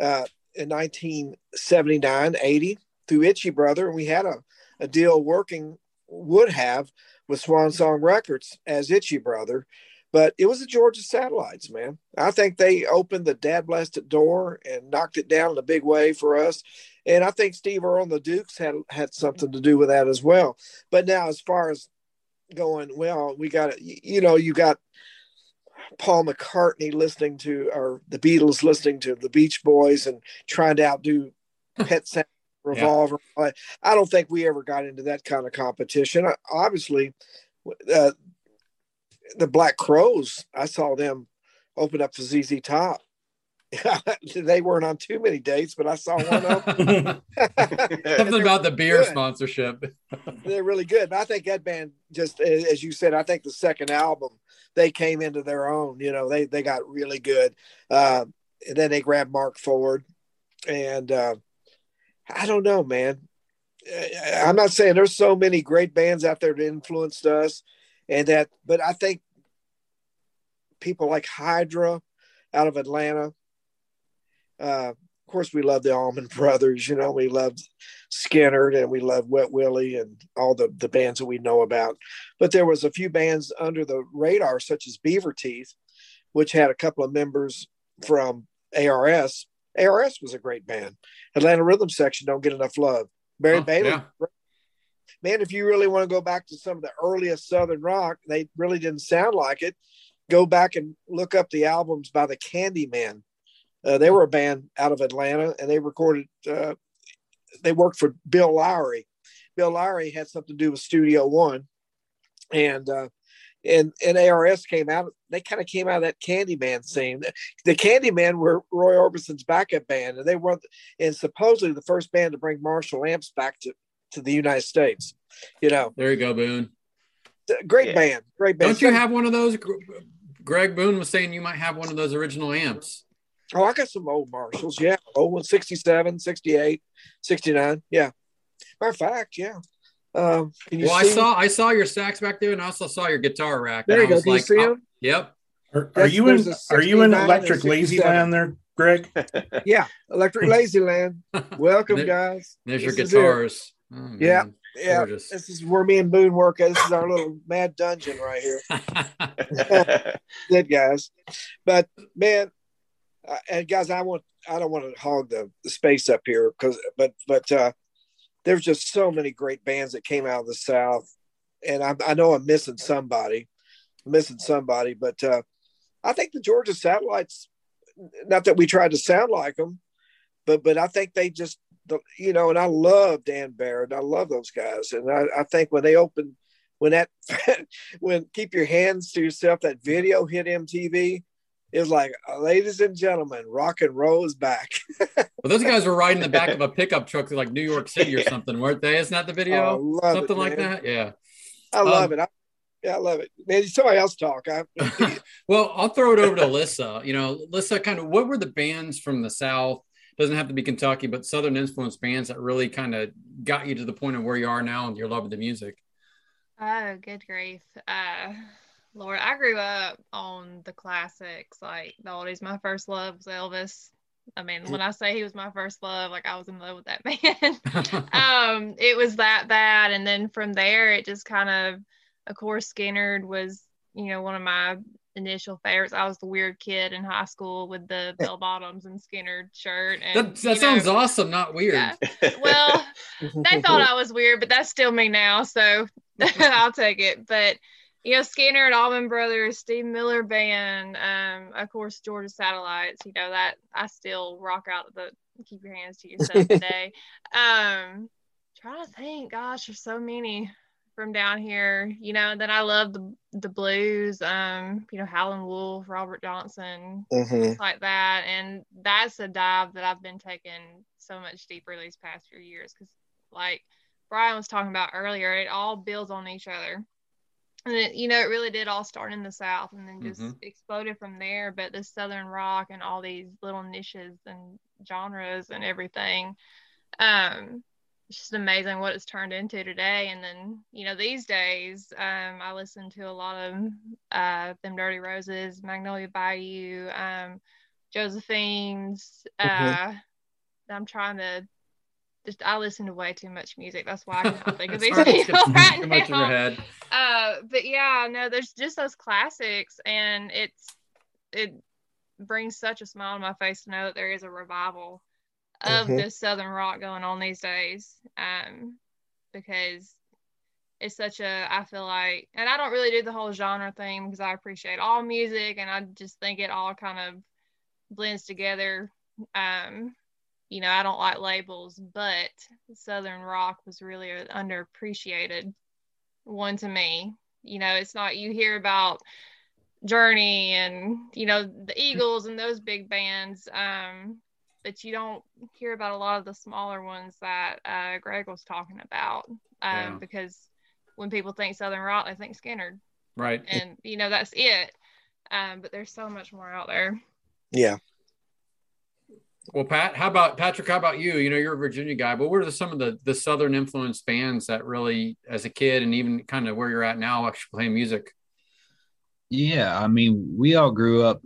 uh, in 1979 80 through itchy brother and we had a, a deal working would have with swan song records as itchy brother but it was the Georgia Satellites, man. I think they opened the dad blasted door and knocked it down in a big way for us. And I think Steve Earle and the Dukes had had something to do with that as well. But now, as far as going, well, we got it. you know, you got Paul McCartney listening to, or the Beatles listening to the Beach Boys and trying to outdo Pet Sound Revolver. Yeah. I don't think we ever got into that kind of competition. Obviously, uh, the Black Crowes, I saw them open up for ZZ Top. they weren't on too many dates, but I saw one of them. Something about the beer good. sponsorship. they're really good. I think that band, just as you said, I think the second album they came into their own. You know, they they got really good. Uh, and then they grabbed Marc Ford, and uh, I don't know, man. I'm not saying there's so many great bands out there that influenced us, and that, but I think people like Hydra out of Atlanta. Uh, of course, we love the Allman Brothers. You know, we loved Skynyrd and we loved Wet Willie and all the the bands that we know about. But there was a few bands under the radar, such as Beaver Teeth, which had a couple of members from ARS. ARS was a great band. Atlanta Rhythm Section don't get enough love. Barry oh, Bailey, yeah. man, if you really want to go back to some of the earliest Southern rock, they really didn't sound like it. Go back and look up the albums by the Candymen. Uh, they were a band out of Atlanta, and they recorded. Uh, they worked for Bill Lowery. Bill Lowery had something to do with Studio One, and uh, and and ARS came out. They kind of came out of that Candyman scene. The Candyman were Roy Orbison's backup band, and they were and supposedly the first band to bring Marshall amps back to to the United States. You know, there you go, Boone. Great yeah. band, great band. Don't you have one of those? Greg Boone was saying you might have one of those original amps. Oh, I got some old Marshalls. Yeah. Old one, 67, 68, 69. Yeah. Matter of fact, yeah. Um, well, I saw I saw your sax back there, and I also saw your guitar rack. There you go. Do like, you see oh, Yep. Are, are you in Are you in Electric Ladyland there, Greg? yeah, Electric Ladyland. Welcome, there, guys. There's this your guitars. Oh, yeah, yeah. Gorgeous. This is where me and Boone work. This is our little mad dungeon right here. Good guys, but man, uh, and guys, I want I don't want to hog the, the space up here because but but uh, there's just so many great bands that came out of the South, and I, I know I'm missing somebody, I'm missing somebody, but uh, I think the Georgia Satellites. Not that we tried to sound like them, but but I think they just you know, and I love Dan Baird. I love those guys, and I, I think when they opened, when that when keep your hands to yourself that video hit MTV, it was like, ladies and gentlemen, rock and roll is back. well, those guys were riding the back of a pickup truck to like New York City or something, weren't they? Isn't that the video? Oh, something it, like that. Yeah. I love um, it. I, yeah, I love it. Man, somebody else talk. I, well, I'll throw it over to Lyssa. You know, Lyssa, kind of what were the bands from the South? Doesn't have to be Kentucky, but Southern influence bands that really kind of got you to the point of where you are now and your love of the music. Oh, good grief. Uh, Lord, I grew up on the classics, like the oldies. My first love was Elvis. I mean, when I say he was my first love, like I was in love with that man. um, it was that bad, and then from there, it just kind of, of course, Skynyrd was, you know, one of my initial favorites. I was the weird kid in high school with the bell bottoms and Skynyrd shirt. And, that, that sounds know, awesome, not weird. Yeah. Well, they thought I was weird, but that's still me now, so I'll take it. But you know, and Allman Brothers, Steve Miller Band, um, of course, Georgia Satellites. You know that I still rock out the keep your hands to yourself today. um, trying to think, gosh, there's so many from down here. You know, then I love the the blues. Um, you know, Howlin' Wolf, Robert Johnson, mm-hmm. like that, and that's a dive that I've been taking so much deeper these past few years because, like Brian was talking about earlier, it all builds on each other and it, you know, it really did all start in the South and then just mm-hmm. exploded from there. But the Southern rock and all these little niches and genres and everything, um, it's just amazing what it's turned into today. And then, you know, these days, um, I listen to a lot of uh, them Dirty Roses, Magnolia Bayou, um, Josephine's. Mm-hmm. Uh, I'm trying to just I listen to way too much music. That's why I can't think of these people right much in your now. head. Uh, but yeah, no, there's just those classics, and it's it brings such a smile on my face to know that there is a revival of Mhm. this southern rock going on these days. Um, because it's such a I feel like, and I don't really do the whole genre thing because I appreciate all music, and I just think it all kind of blends together. Um, you know, I don't like labels, but Southern rock was really an underappreciated one to me. You know, it's not you hear about Journey and you know the Eagles and those big bands, um, but you don't hear about a lot of the smaller ones that uh, Greg was talking about. Um, Yeah. Because when people think Southern rock, they think Skynyrd, Right. and you know that's it. Um, but there's so much more out there. Yeah. Well, Pat, how about Patrick? How about you? You know, you're a Virginia guy, but what are some of the the Southern influence bands that really, as a kid, and even kind of where you're at now, actually playing music? Yeah, I mean, we all grew up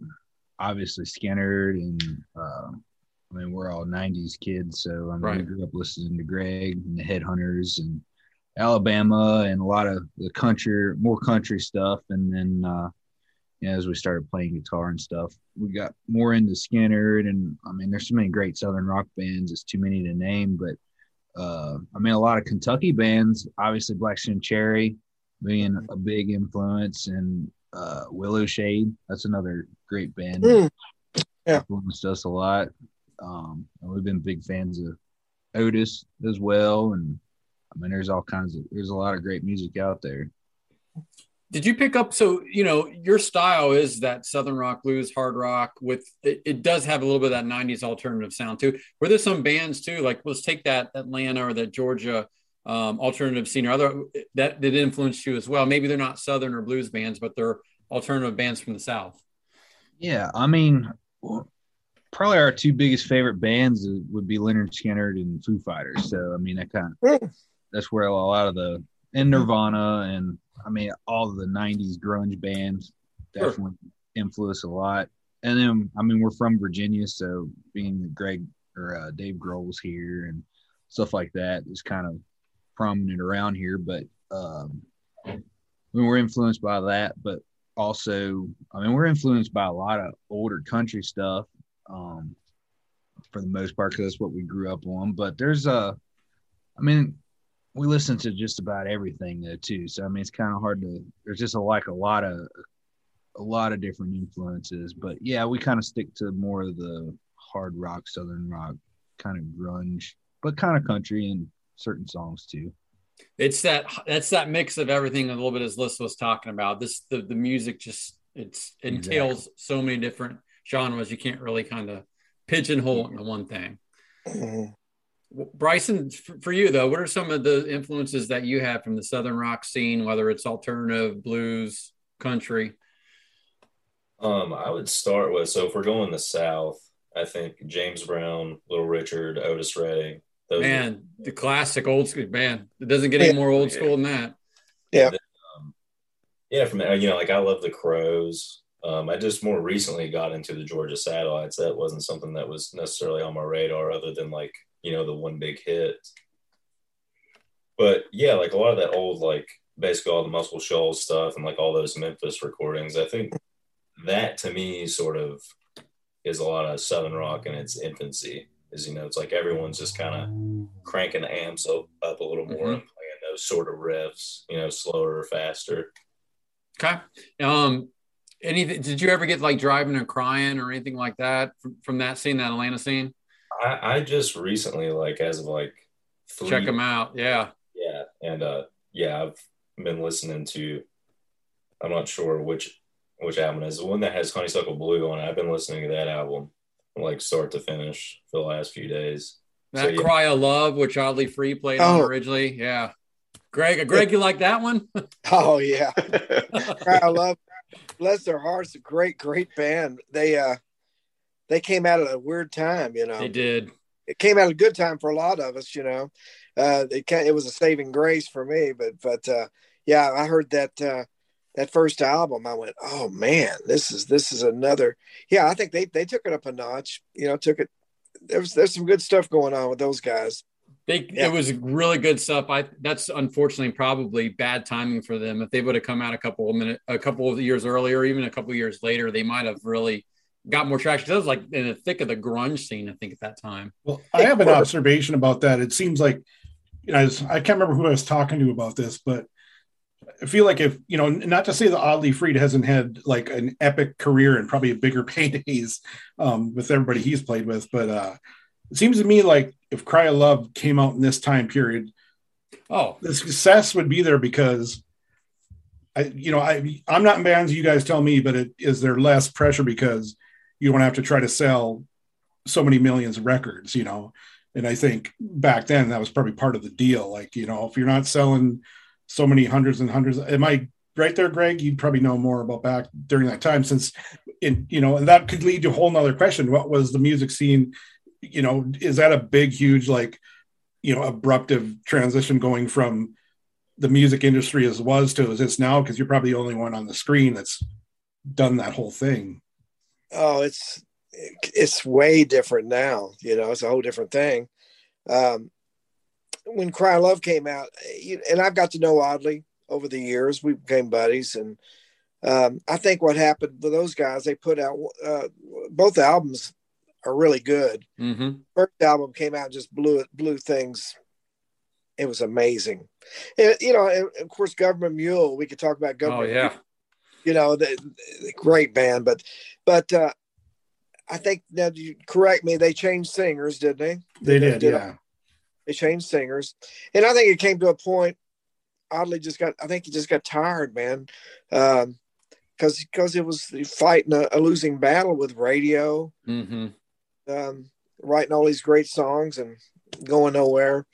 obviously Skynyrd, and uh, I mean, we're all '90s kids, so I mean, we grew up listening to Greg and the Headhunters and Alabama and a lot of the country, more country stuff, and then uh, you know, as we started playing guitar and stuff, we got more into Skynyrd, and I mean, there's so many great Southern rock bands. It's too many to name, but uh, I mean, a lot of Kentucky bands, obviously Black Stone Cherry being a big influence, and uh, Willow Shade. That's another great band. Mm. Yeah. influenced us a lot. Um, and we've been big fans of Otis as well, and I mean, there's all kinds of there's a lot of great music out there. Did you pick up? So you know, your style is that Southern rock, blues, hard rock. With it, it does have a little bit of that '90s alternative sound too. Were there some bands too? Like let's take that Atlanta or that Georgia um, alternative scene or other that that influenced you as well. Maybe they're not Southern or blues bands, but they're alternative bands from the South. Yeah, I mean, probably our two biggest favorite bands would be Lynyrd Skynyrd and Foo Fighters. So I mean, that kind of that's where a lot of the and Nirvana and I mean all of the '90s grunge bands Sure. definitely influence a lot. And then I mean, we're from Virginia, so being Greg or uh, Dave Grohl's here and stuff like that is kind of prominent around here. But um, I mean, we're influenced by that, but also, I mean, we're influenced by a lot of older country stuff um, for the most part because that's what we grew up on. But there's a, I mean, we listen to just about everything though too. So I mean, it's kind of hard to. There's just a, like a lot of, a lot of different influences. But yeah, we kind of stick to more of the hard rock, southern rock, kind of grunge, but kind of country and certain songs too. It's that that's that mix of everything a little bit as Liz was talking about. This the the music just it's it Exactly. entails so many different genres. You can't really kind of pigeonhole it into one thing. Mm-hmm. Bryson, for you though, what are some of the influences that you have from the southern rock scene, whether it's alternative, blues, country? Um, I would start with so if we're going the south, I think James Brown, Little Richard, Otis Redding. Those are- Man, the classic old school man. It doesn't get any more old school than that. Yeah. Um, yeah, from you know, like I love the Crowes. Um, I just more recently got into the Georgia Satellites. That wasn't something that was necessarily on my radar, other than like you know the one big hit. But yeah, like a lot of that old like basically all the Muscle Shoals stuff and like all those Memphis recordings. I think that to me sort of is a lot of Southern rock in its infancy. Is you know it's like everyone's just kind of cranking the amps up, up a little more Mhm. and playing those sort of riffs, you know, slower or faster. Okay. Um, anything? Did you ever get like driving and crying or anything like that from, from that scene, that Atlanta scene? I, I just recently, like as of like three, Check them out. Yeah. yeah, and uh, yeah, I've been listening to. I'm not sure which which album is the one that has Honeysuckle Blue on it. I've been listening to that album like start to finish for the last few days. That So, yeah. Cry of Love, which Audley Freed played on Oh. originally. Yeah. Greg, Greg, you like that one? Oh yeah, I love. Bless their hearts, a great, great band. They uh, they came out at a weird time, you know. they did. It came out at a good time for a lot of us, you know. Uh, it ca it was a saving grace for me, but but uh, yeah, I heard that uh, that first album. I went, oh man, this is this is another. Yeah, I think they they took it up a notch. You know, took it. There's there's some good stuff going on with those guys. They Yeah. it was really good stuff. I that's unfortunately probably bad timing for them. If they would have come out a couple of minute a couple of years earlier, even a couple of years later, they might have really got more traction. That was like in the thick of the grunge scene, I think, at that time. Well, I have an observation about that. It seems like, you know, I, was- I can't remember who I was talking to about this, but I feel like if, you know, not to say that Audley Freed hasn't had like an epic career and probably a bigger paydays um, with everybody he's played with, but uh, it seems to me like if Cry of Love came out in this time period, Oh, the success would be there because I, you know, I, I'm not in bands, you guys tell me, but it is there less pressure because you don't have to try to sell so many millions of records, you know. And I think back then that was probably part of the deal. Like, you know, if you're not selling so many hundreds and hundreds, am I right there, Greg? You'd probably know more about back during that time since in, you know, and that could lead to a whole nother question. What was the music scene? You know, is that a big, huge, like, you know, abruptive transition going from the music industry as was to as it's now? Because you're probably the only one on the screen that's done that whole thing. Oh, it's it's way different now. You know, it's a whole different thing. Um, when Cry Love came out, and I've got to know Audley over the years. We became buddies, and um, I think what happened with those guys, they put out uh, both albums are really good. mm-hmm. First album came out, and just blew it, blew things. It was amazing. And, you know, and of course, Government Mule. We could talk about Government. oh Government yeah. you know, the, the great band, but but uh, I think now you correct me. They changed singers, didn't they? They did, did. yeah. They changed singers, and I think it came to a point. Audley, just got. I think he just got tired, man, because because it was fighting a, a losing battle with radio, Mm-hmm. Um, writing all these great songs and going nowhere.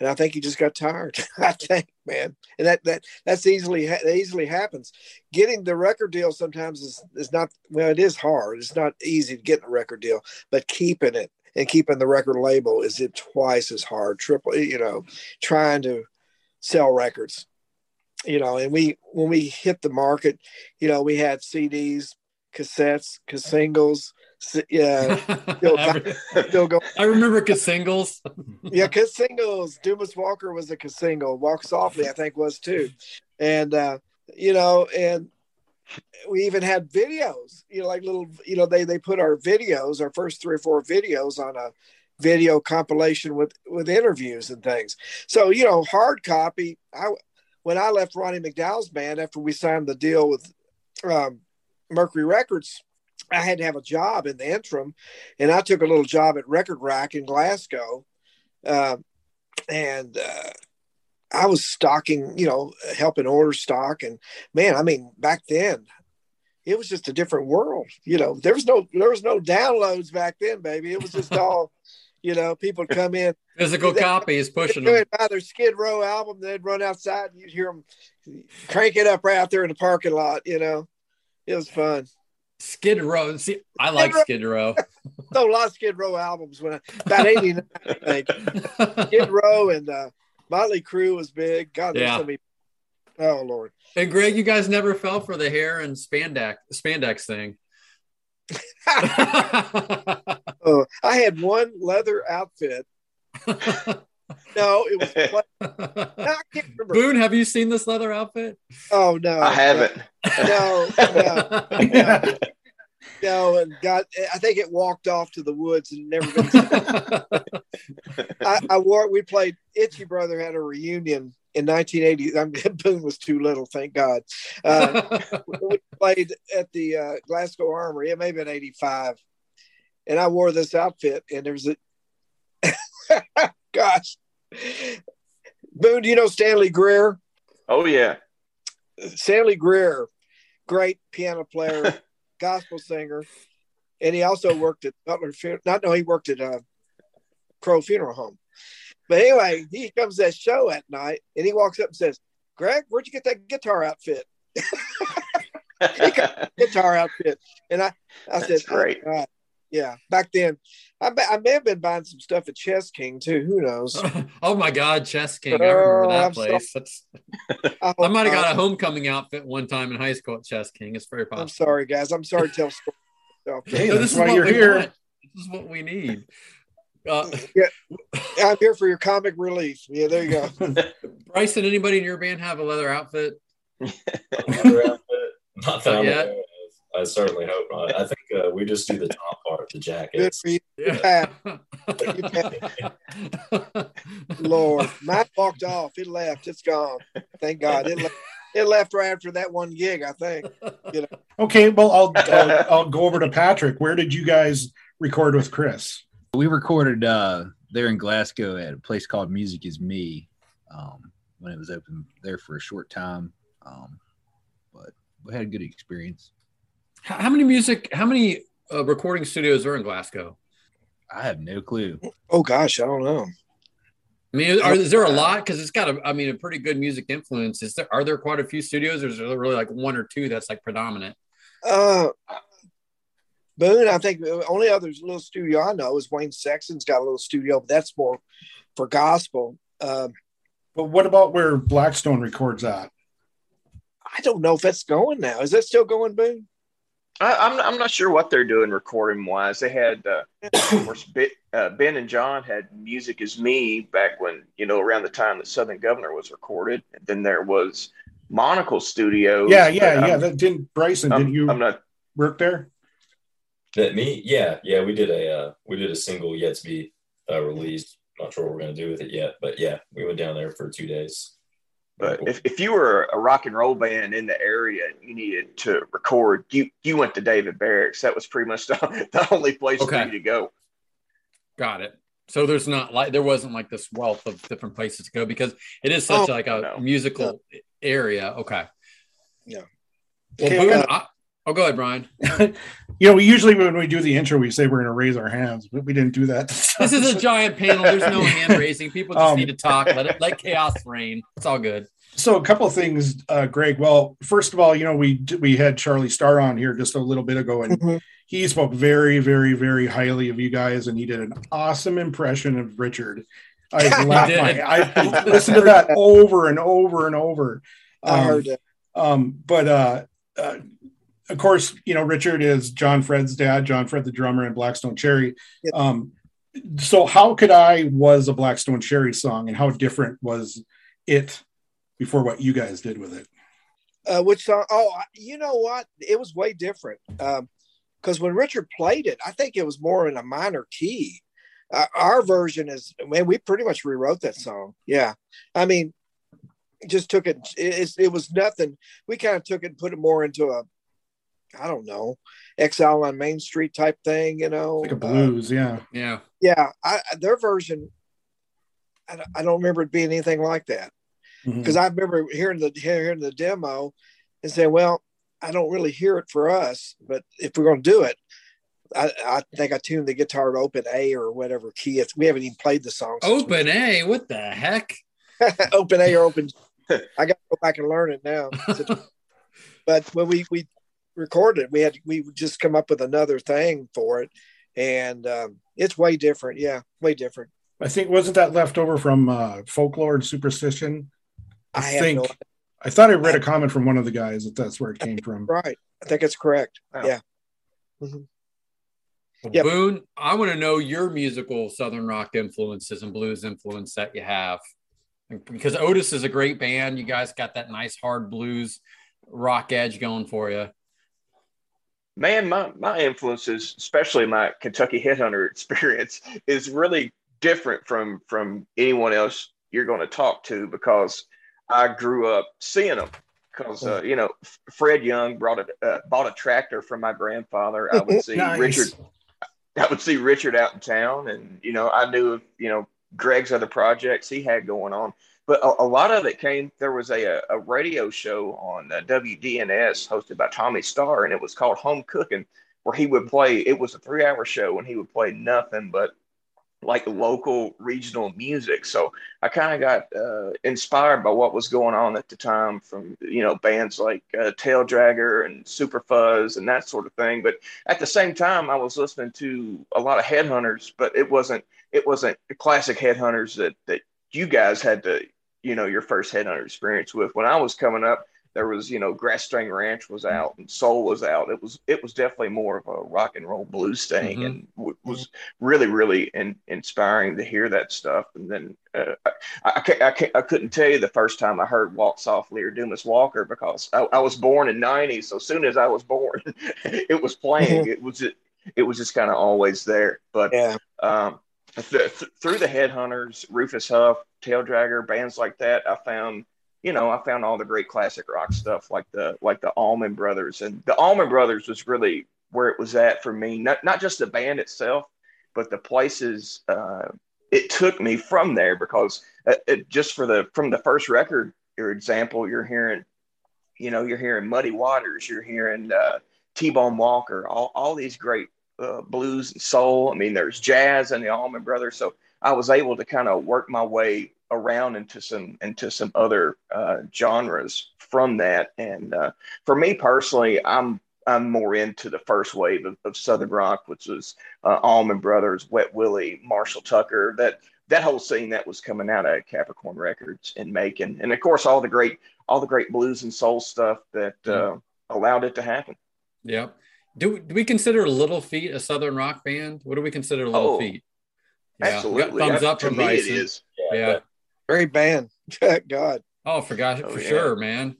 And I think he just got tired. I think, man, and that that that's easily that easily happens. Getting the record deal sometimes is is not well. It is hard. It's not easy to get a record deal, but keeping it and keeping the record label is it twice as hard. Triple, you know, trying to sell records. You know, and we when we hit the market, you know, we had CDs, cassettes, singles. Yeah, still, still going. I remember singles. yeah, singles. Dumas Walker was a single. Walk Softly, I think, was too. And uh, you know, and we even had videos. You know, like little. You know, they they put our videos, our first three or four videos, on a video compilation with with interviews and things. So you know, hard copy. I when I left Ronnie McDowell's band after we signed the deal with um, Mercury Records. I had to have a job in the interim, and I took a little job at Record Rack in Glasgow, uh, and uh, I was stocking, you know, helping order stock. And man, I mean, back then, it was just a different world. You know, there was no there was no downloads back then, baby. It was just all, you know, people come in Physical copies pushing they them. buy their Skid Row album. They'd run outside, and you'd hear them crank it up right out there in the parking lot. You know, it was fun. Skid Row. See, I like Skid Row. So a lot of Skid Row albums when I, about eighty nine, I think. Skid Row and uh, Motley Crue was big. God, there's Yeah. so many. Oh Lord. And Greg, you guys never fell for the hair and spandex spandex thing. Uh, I had one leather outfit. No, it was. no, I can't remember. Boone, have you seen this leather outfit? Oh no, I haven't. No, no, no, no, and got. I think it walked off to the woods and never been. I, I wore. We played. Itchy Brother had a reunion in 1980. I mean, Boone was too little, thank God. Uh, we played at the uh, Glasgow Armory. It may have been 85. And I wore this outfit, and there was a gosh. Boone, do you know Stanley Greer? Oh yeah. Stanley Greer, great piano player, gospel singer, and he also worked at Butler. Funeral. Not no, he worked at uh, Crow Funeral Home. But anyway, he comes to that show at night, and he walks up and says, "Greg, where'd you get that guitar outfit?" guitar outfit, and I, I said, That's great. "Oh, God." Yeah, back then, I, be- I may have been buying some stuff at Chess King too. Who knows? oh my God, Chess King! I remember Oh, that I'm place. That's, I, I might have got a homecoming outfit one time in high school at Chess King. It's very popular. I'm sorry, guys. I'm sorry to tell stories. So, Hey, So this is why what you're we here. want. This is what we need. Uh, I'm here for your comic relief. Yeah, there you go. Bryson, anybody in your band have a leather outfit? Not that Not I'm yet? aware of. I certainly hope not. I think uh, we just do the top part, of the jacket. Good jackets. for you, Yeah. Lord. Mine walked off. It left. It's gone. Thank God. It left, it left right after that one gig, I think. Okay, well, I'll, I'll I'll go over to Patrick. Where did you guys record with Chris? We recorded uh, there in Glasgow at a place called Music Is Me um, when it was open there for a short time. Um, but we had a good experience. How how many music? How many uh, recording studios are in Glasgow? I have no clue. Oh gosh, I don't know. I mean, are, is there a lot? Because it's got a, I mean, a pretty good music influence. Is there? Are there quite a few studios, or is there really like one or two that's like predominant? Uh Boone, I think the only other little studio I know is Wayne Sexton's got a little studio, but that's more for gospel. Um, But what about where Black Stone records at? I don't know if that's going now. Is that still going, Boone? I, I'm I'm not sure what they're doing recording wise. They had, uh, of course, Ben, uh, Ben and John had "Music Is Me" back when you know around the time that Southern Governor was recorded. And then there was Monocle Studios. Yeah, but yeah, I'm- yeah. That didn't Bryson? I'm, didn't you I'm not. work there? That me? Yeah, yeah. We did a uh, we did a single yet to be uh, released. Not sure what we're gonna do with it yet, but yeah, we went down there for two days. But if, if you were a rock and roll band in the area and you needed to record, you you went to David Barrick's. That was pretty much the, the only place Okay. for you to go. Got it. So there's not like there wasn't like this wealth of different places to go because it is such Oh, like a no. musical area. Okay. Yeah. Well, Boone, I, oh, go ahead, Brian. You know, we usually when we do the intro, we say we're going to raise our hands, but we didn't do that. This is a giant panel. There's no hand raising. People just Um, need to talk. Let it let chaos reign. It's all good. so a couple of things, uh, Greg. Well, first of all, you know, we we had Charlie Starr on here just a little bit ago, and Mhm. he spoke very, very, very highly of you guys, and he did an awesome impression of Richard. I laughed. did. My, I listened to that over and over and over. I Um, heard that. Um, but uh, uh, of course, you know, Richard is John Fred's dad, John Fred, the drummer in Black Stone Cherry. Um, so how could I was a Black Stone Cherry song and how different was it before what you guys did with it? Uh, which song? Oh, you know what? It was way different. Um, Because when Richard played it, I think it was more in a minor key. Uh, our version is, man, we pretty much rewrote that song. Yeah. I mean, just took it, it, it was nothing. We kind of took it and put it more into a, I don't know, Exile on Main Street type thing, you know? Like a Uh, blues, yeah. Yeah. yeah. I, I- their version, I, don't- I don't remember it being anything like that because I remember hearing the hearing the demo and saying, "Well, I don't really hear it for us, but if we're going to do it, I, I think I tuned the guitar to open A or whatever key it's. We haven't even played the song. Open A. What the heck? open A or open. I got to go back and learn it now. but when we we recorded, we had we just come up with another thing for it, and um, it's way different. Yeah, way different. I think wasn't that left over from uh, folklore and superstition? I, I think no- I thought I read a comment from one of the guys that that's where it came from. Right. I think it's correct. Wow. Yeah. Well, Yep. Boone, I want to know your musical Southern rock influences and blues influence that you have. Because Otis is a great band. You guys got that nice hard blues rock edge going for you. Man, my my influences, especially my Kentucky headhunter experience, is really different from from anyone else you're going to talk to because I grew up seeing them. Because uh, you know, Fred Young brought a uh, bought a tractor from my grandfather. I would see Nice. Richard. I would see Richard out in town, and you know, I knew of you know Greg's other projects he had going on. But a, a lot of it came. There was a a radio show on uh, WDNS hosted by Tommy Starr, and it was called Home Cooking, where he would play. It was a three hour show, and he would play nothing but like local regional music. So I kind of got uh, inspired by what was going on at the time from you know bands like uh, Tail Dragger and Super Fuzz and that sort of thing. But at the same time, I was listening to a lot of Headhunters, but it wasn't it wasn't classic Headhunters that that you guys had to you know your first Headhunter experience with. When I was coming up, there was you know Grass String Ranch was out and Soul was out. It was it was definitely more of a rock and roll blues thing, Mhm. and w- was really really in, inspiring to hear that stuff. And then uh, I I, can't, I, can't, I couldn't tell you the first time I heard Walk Softly or Dumas Walker because I, I was born in '90, so as soon as I was born, it was playing. it was it, it was just kind of always there. But Yeah. um, th- th- through the Headhunters, Rufus Huff, Tail Dragger, bands like that, I found, you know, I found all the great classic rock stuff like the like the Allman Brothers, and the Allman Brothers was really where it was at for me. Not not just the band itself, but the places uh, it took me from there because uh, it, just for the from the first record, your example, you're hearing, you know, you're hearing Muddy Waters, you're hearing uh, T-Bone Walker, all all these great uh, blues and soul. I mean, there's jazz and the Allman Brothers. So I was able to kind of work my way around into some into some other uh, genres from that. And uh, for me personally, I'm I'm more into the first wave of, of Southern rock, which was uh, Allman Brothers, Wet Willie, Marshall Tucker. That that whole scene that was coming out of Capricorn Records and Macon, and of course all the great all the great blues and soul stuff that uh, allowed it to happen. Yep. Do, do we consider Little Feat a Southern rock band? What do we consider Little Oh, Feet? Yeah, we Absolutely, thumbs up to from me. It Bryson. is. Yeah. Great band. God. Oh, for gosh, Oh, for yeah. sure, man.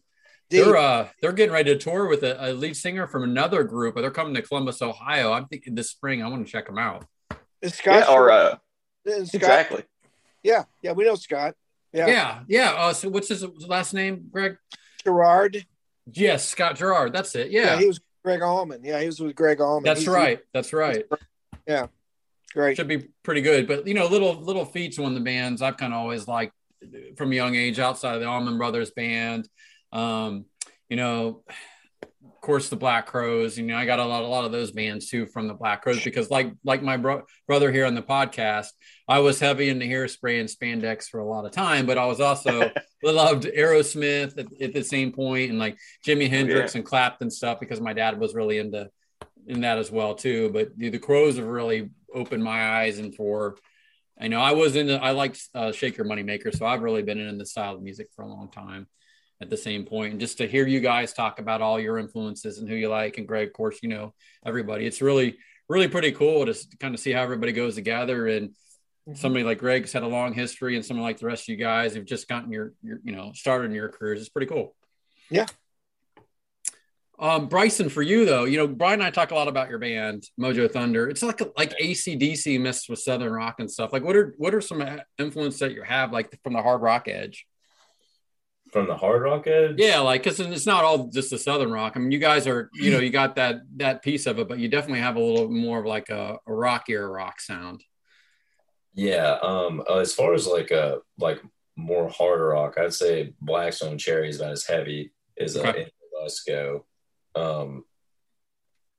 Deep. They're uh they're getting ready to tour with a, a lead singer from another group, but they're coming to Columbus, Ohio. I'm thinking this spring. I want to check them out. Is Scott Yeah, or uh, is Scott- exactly. Yeah, yeah, we know Scott. Yeah. Yeah, yeah. Uh, so what's his last name, Greg? Sharrard. Yes, Scott Sharrard. That's it. Yeah. Yeah, he was Gregg Allman. Yeah, he was with Gregg Allman. that's He's- right. That's right. Yeah. Great. Should be pretty good. But you know, little little Feat's one of the bands I've kind of always liked from a young age outside of the Allman Brothers band. Um, you know, course the Black Crowes. You know, I got a lot a lot of those bands too from the Black Crowes because like like my bro- brother here on the podcast, I was heavy into hairspray and spandex for a lot of time, but I was also loved Aerosmith at, at the same point and like Jimi Hendrix and Clapton stuff because my dad was really into in that as well too. But the, the Crowes have really opened my eyes and for I know I was into I liked uh, Shake Your Money Maker, so I've really been in the style of music for a long time. At the same point, and just to hear you guys talk about all your influences and who you like, and Greg, of course, you know everybody. It's really, really pretty cool to kind of see how everybody goes together. And somebody like Greg's had a long history, and someone like the rest of you guys have just gotten your, your you know, started in your careers. It's pretty cool. Yeah. Um, Bryson, for you though, you know, Brian and I talk a lot about your band, Mojo Thunder. It's like like ACDC mixed with Southern rock and stuff. Like, what are what are some influence that you have, like from the hard rock edge? From the hard rock edge? Yeah, like because it's not all just the Southern rock. I mean, you guys are, you know, you got that that piece of it, but you definitely have a little more of like a, a rockier rock sound. Yeah. Um, uh, as far as like a like more hard rock, I'd say Black Stone Cherry is about as heavy as uh, Okay. any of us go. Um,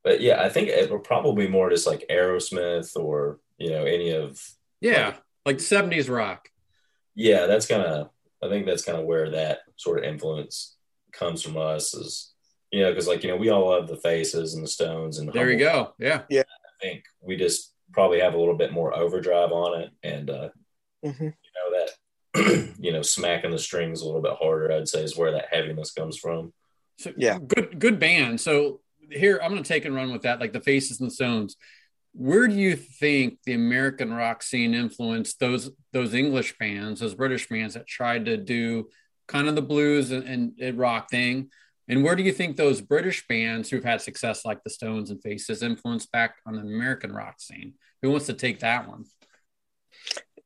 but yeah, I think it would probably more just like Aerosmith or you know any of Yeah, like seventies rock. yeah. That's kind of I think that's kind of where that sort of influence comes from us is you know because like you know we all love the Faces and the Stones and There you Humble. go. Yeah, yeah I think we just probably have a little bit more overdrive on it and uh, Mhm. you know that you know smacking the strings a little bit harder i'd say is where that heaviness comes from so, Yeah. good good band. So here I'm going to take and run with that, like the Faces and the Stones. Where do you think the American rock scene influenced those those English bands, those British bands that tried to do kind of the blues and, and, and rock thing? And where do you think those British bands who've had success like the Stones and Faces influenced back on the American rock scene? Who wants to take that one?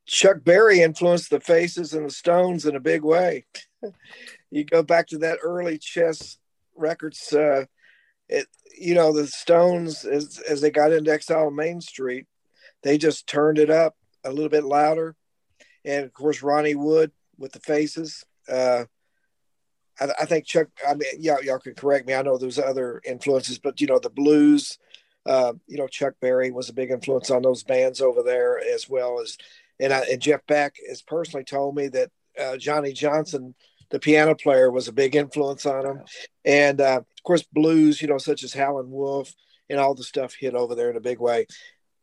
Chuck Berry influenced the Faces and the Stones in a big way. you go back to that early Chess Records. Uh, it, you know, the Stones as as they got into Exile on Main Street, they just turned it up a little bit louder, and of course Ronnie Wood with the Faces. Uh, I, I think Chuck. I mean, y'all, y'all could correct me. I know there's other influences, but you know the blues. Uh, you know, Chuck Berry was a big influence on those bands over there, as well as and, I, and Jeff Beck has personally told me that uh, Johnny Johnson, the piano player, was a big influence on him, and uh, of course blues, you know, such as Howlin' Wolf and all the stuff hit over there in a big way.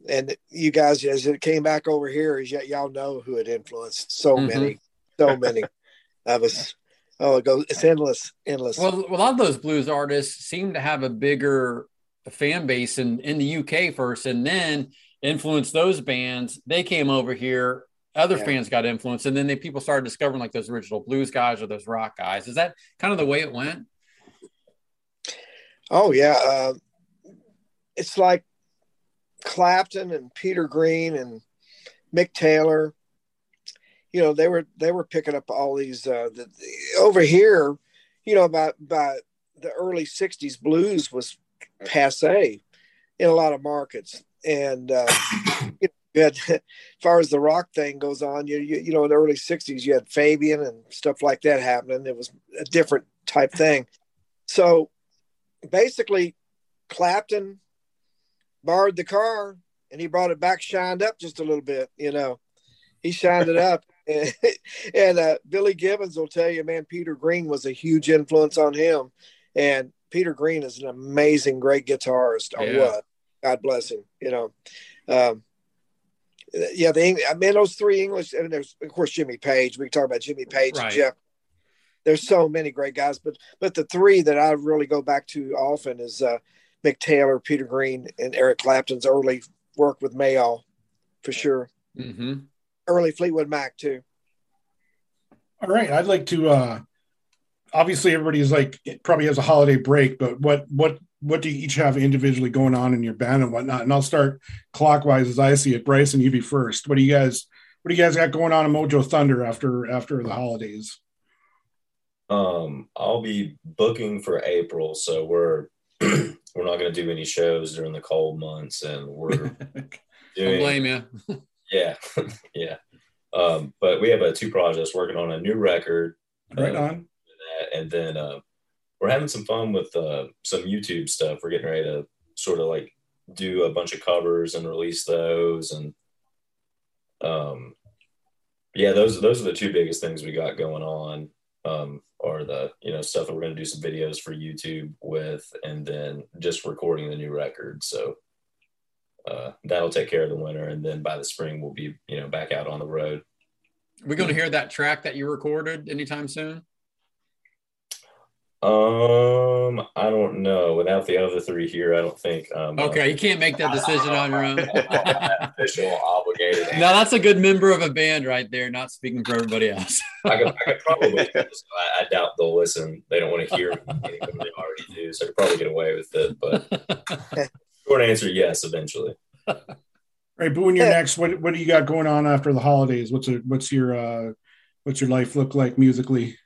And you guys, as it came back over here, as y- y'all know who it influenced. So Mhm. many, so many of us. Oh, it goes. It's endless, endless. Well, a lot of those blues artists seem to have a bigger fan base in in the UK first, and then influenced those bands. They came over here. Other Yeah. fans got influenced, and then they people started discovering like those original blues guys or those rock guys. Is that kind of the way it went? Oh yeah, uh, it's like Clapton and Peter Green and Mick Taylor. You know, they were they were picking up all these uh, the, the- over here. You know, by by the early '60s, blues was passe in a lot of markets, and uh, you, had, as far as the rock thing goes on, you, you you know in the early '60s, you had Fabian and stuff like that happening. It was a different type thing. So basically Clapton borrowed the car and he brought it back shined up just a little bit, you know. He shined it up. And, and uh, Billy Gibbons will tell you, man, Peter Green was a huge influence on him. And Peter Green is an amazing, great guitarist. Or Yeah. what? God bless him, you know. Um, yeah, the I mean those three English, and there's of course Jimmy Page. We can talk about Jimmy Page Right. and Jeff. There's so many great guys, but but the three that I really go back to often is uh, Mick Taylor, Peter Green, and Eric Clapton's early work with Mayall, for sure. Mm-hmm. Early Fleetwood Mac too. All right, I'd like to. uh Obviously, everybody's like probably has a holiday break, but what what what do you each have individually going on in your band and whatnot? And I'll start clockwise as I see it. Bryson, you be first. What do you guys What do you guys got going on in Mojo Thunder after after the holidays? Um, I'll be booking for April, so we're we're not going to do any shows during the cold months, and we're Don't doing blame you. Yeah, yeah. Um, but we have uh, two projects working on a new record, right Uh, on. and then uh, we're having some fun with uh, some YouTube stuff. We're getting ready to sort of like do a bunch of covers and release those, and um, yeah, those those are the two biggest things we got going on. Um, are the you know stuff that we're going to do some videos for YouTube with, and then just recording the new record. So uh, that'll take care of the winter, and then by the spring we'll be you know back out on the road. We're going to hear that track that you recorded anytime soon. Um, I don't know. Without the other three here, I don't think. Um, Okay, you can't make that decision on your own. uh, official obligated. now that's a good member of a band right there, not speaking for everybody else. I could, I could probably. I, I doubt they'll listen. They don't want to hear anything they already do, so I could probably get away with it. But short answer, yes, eventually. All right, but when you're next, what what do you got going on after the holidays? What's a, what's your uh what's your life look like musically?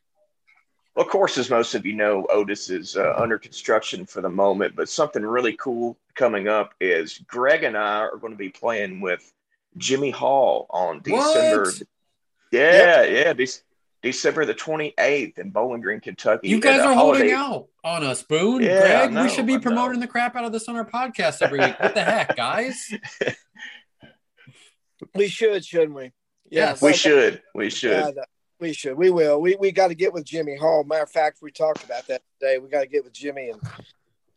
Well, of course, as most of you know, Otis is uh, under construction for the moment, but something really cool coming up is Greg and I are going to be playing with Jimmy Hall on December. What? Yeah, yeah, Dec- December the 28th in Bowling Green, Kentucky. You guys are holding holiday- out on us, Boone. Yeah, Greg, know, we should be promoting the crap out of this on our podcast every week. What the heck, guys? We should, shouldn't we? Yes. We should. We should. Yeah, we should. We will. We we got to get with Jimmy Hall. Matter of fact, we talked about that today. We got to get with Jimmy and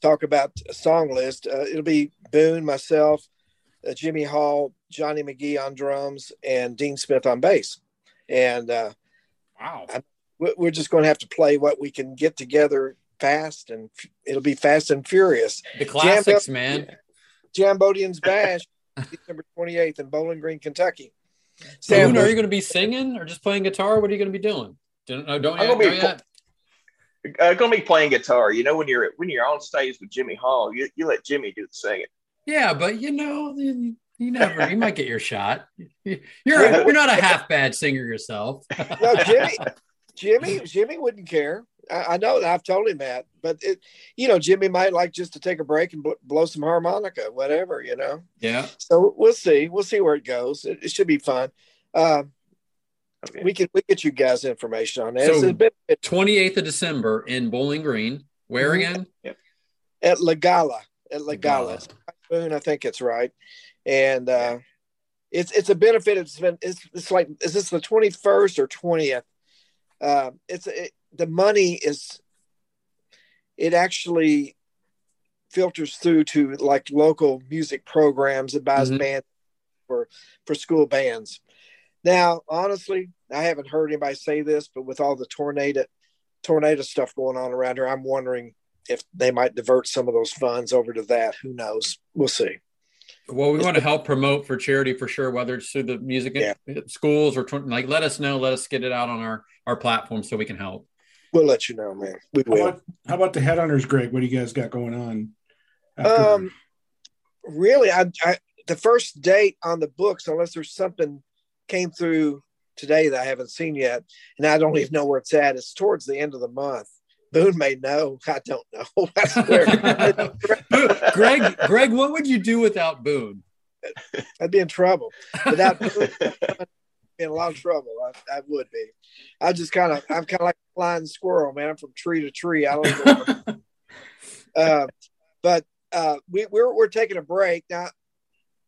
talk about a song list. Uh, it'll be Boone, myself, uh, Jimmy Hall, Johnny McGee on drums, and Dean Smith on bass. And uh, Wow. we- we're just going to have to play what we can get together fast, and f- it'll be fast and furious. The classics, man. Jambodians Bash, December twenty eighth in Bowling Green, Kentucky. Boone, Sam, are you going to be singing or just playing guitar? What are you going to be doing? Don't, no, don't, I'm yet, gonna be don't yet. Uh, going to be playing guitar. You know, when you're when you're on stage with Jimmy Hall, you, you let Jimmy do the singing. Yeah, but you know, you, you never. You might get your shot. You- You're you're not a half bad singer yourself. no, Jimmy, Jimmy, Jimmy wouldn't care. I, I know that I've told him that, but it, you know, Jimmy might like just to take a break and bl- blow some harmonica, whatever, you know. Yeah. So we'll see. We'll see where it goes. It, it should be fun. Uh, Okay. we can we get you guys information on that. So- it's a bit 28th of December in Bowling Green. Where Mhm. again? at La Gala. At La Gala, Gala. I think it's right. And uh, it's it's a benefit. It's been it's it's like is this the twenty first or twentieth? Uh, it's it, the money is it actually filters through to like local music programs that buys Mhm. band for for school bands. Now, honestly, I haven't heard anybody say this, but with all the tornado tornado stuff going on around here. I'm wondering if they might divert some of those funds over to that. Who knows? We'll see. Well, we want to help promote for charity for sure, whether it's through the music Yeah. schools or like, let us know, let us get it out on our our platform so we can help. We'll let you know, man. We How will. about, how about the headhunters, Greg? What do you guys got going on? after- Um, really, I, I the first date on the books, unless there's something came through today that I haven't seen yet, and I don't even know where it's at. It's towards the end of the month. Boone may know. I don't know. I swear. Greg, Greg, what would you do without Boone? I'd be in trouble. Without Boone, I'd be in a lot of trouble. I, I would be. I just kind of, I'm kind of like a flying squirrel, man. I'm from tree to tree. I don't know. uh, but uh, we, we're we're taking a break now.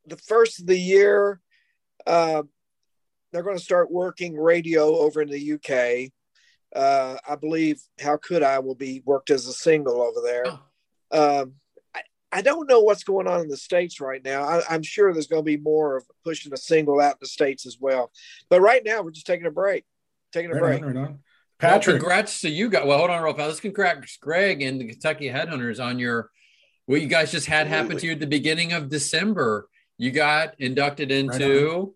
The first of the year, uh, they're going to start working radio over in the UK. Uh, I believe "How Could I" will be worked as a single over there. Um, I, I don't know what's going on in the states right now. I, I'm sure there's going to be more of pushing a single out in the states as well. But right now, we're just taking a break. Taking a right break. on, right on. Well, Patrick, congrats to you guys. Well, hold on, real fast. Let's congrats Greg and the Kentucky Headhunters on your what you guys just had happen to you at the beginning of December. You got inducted into.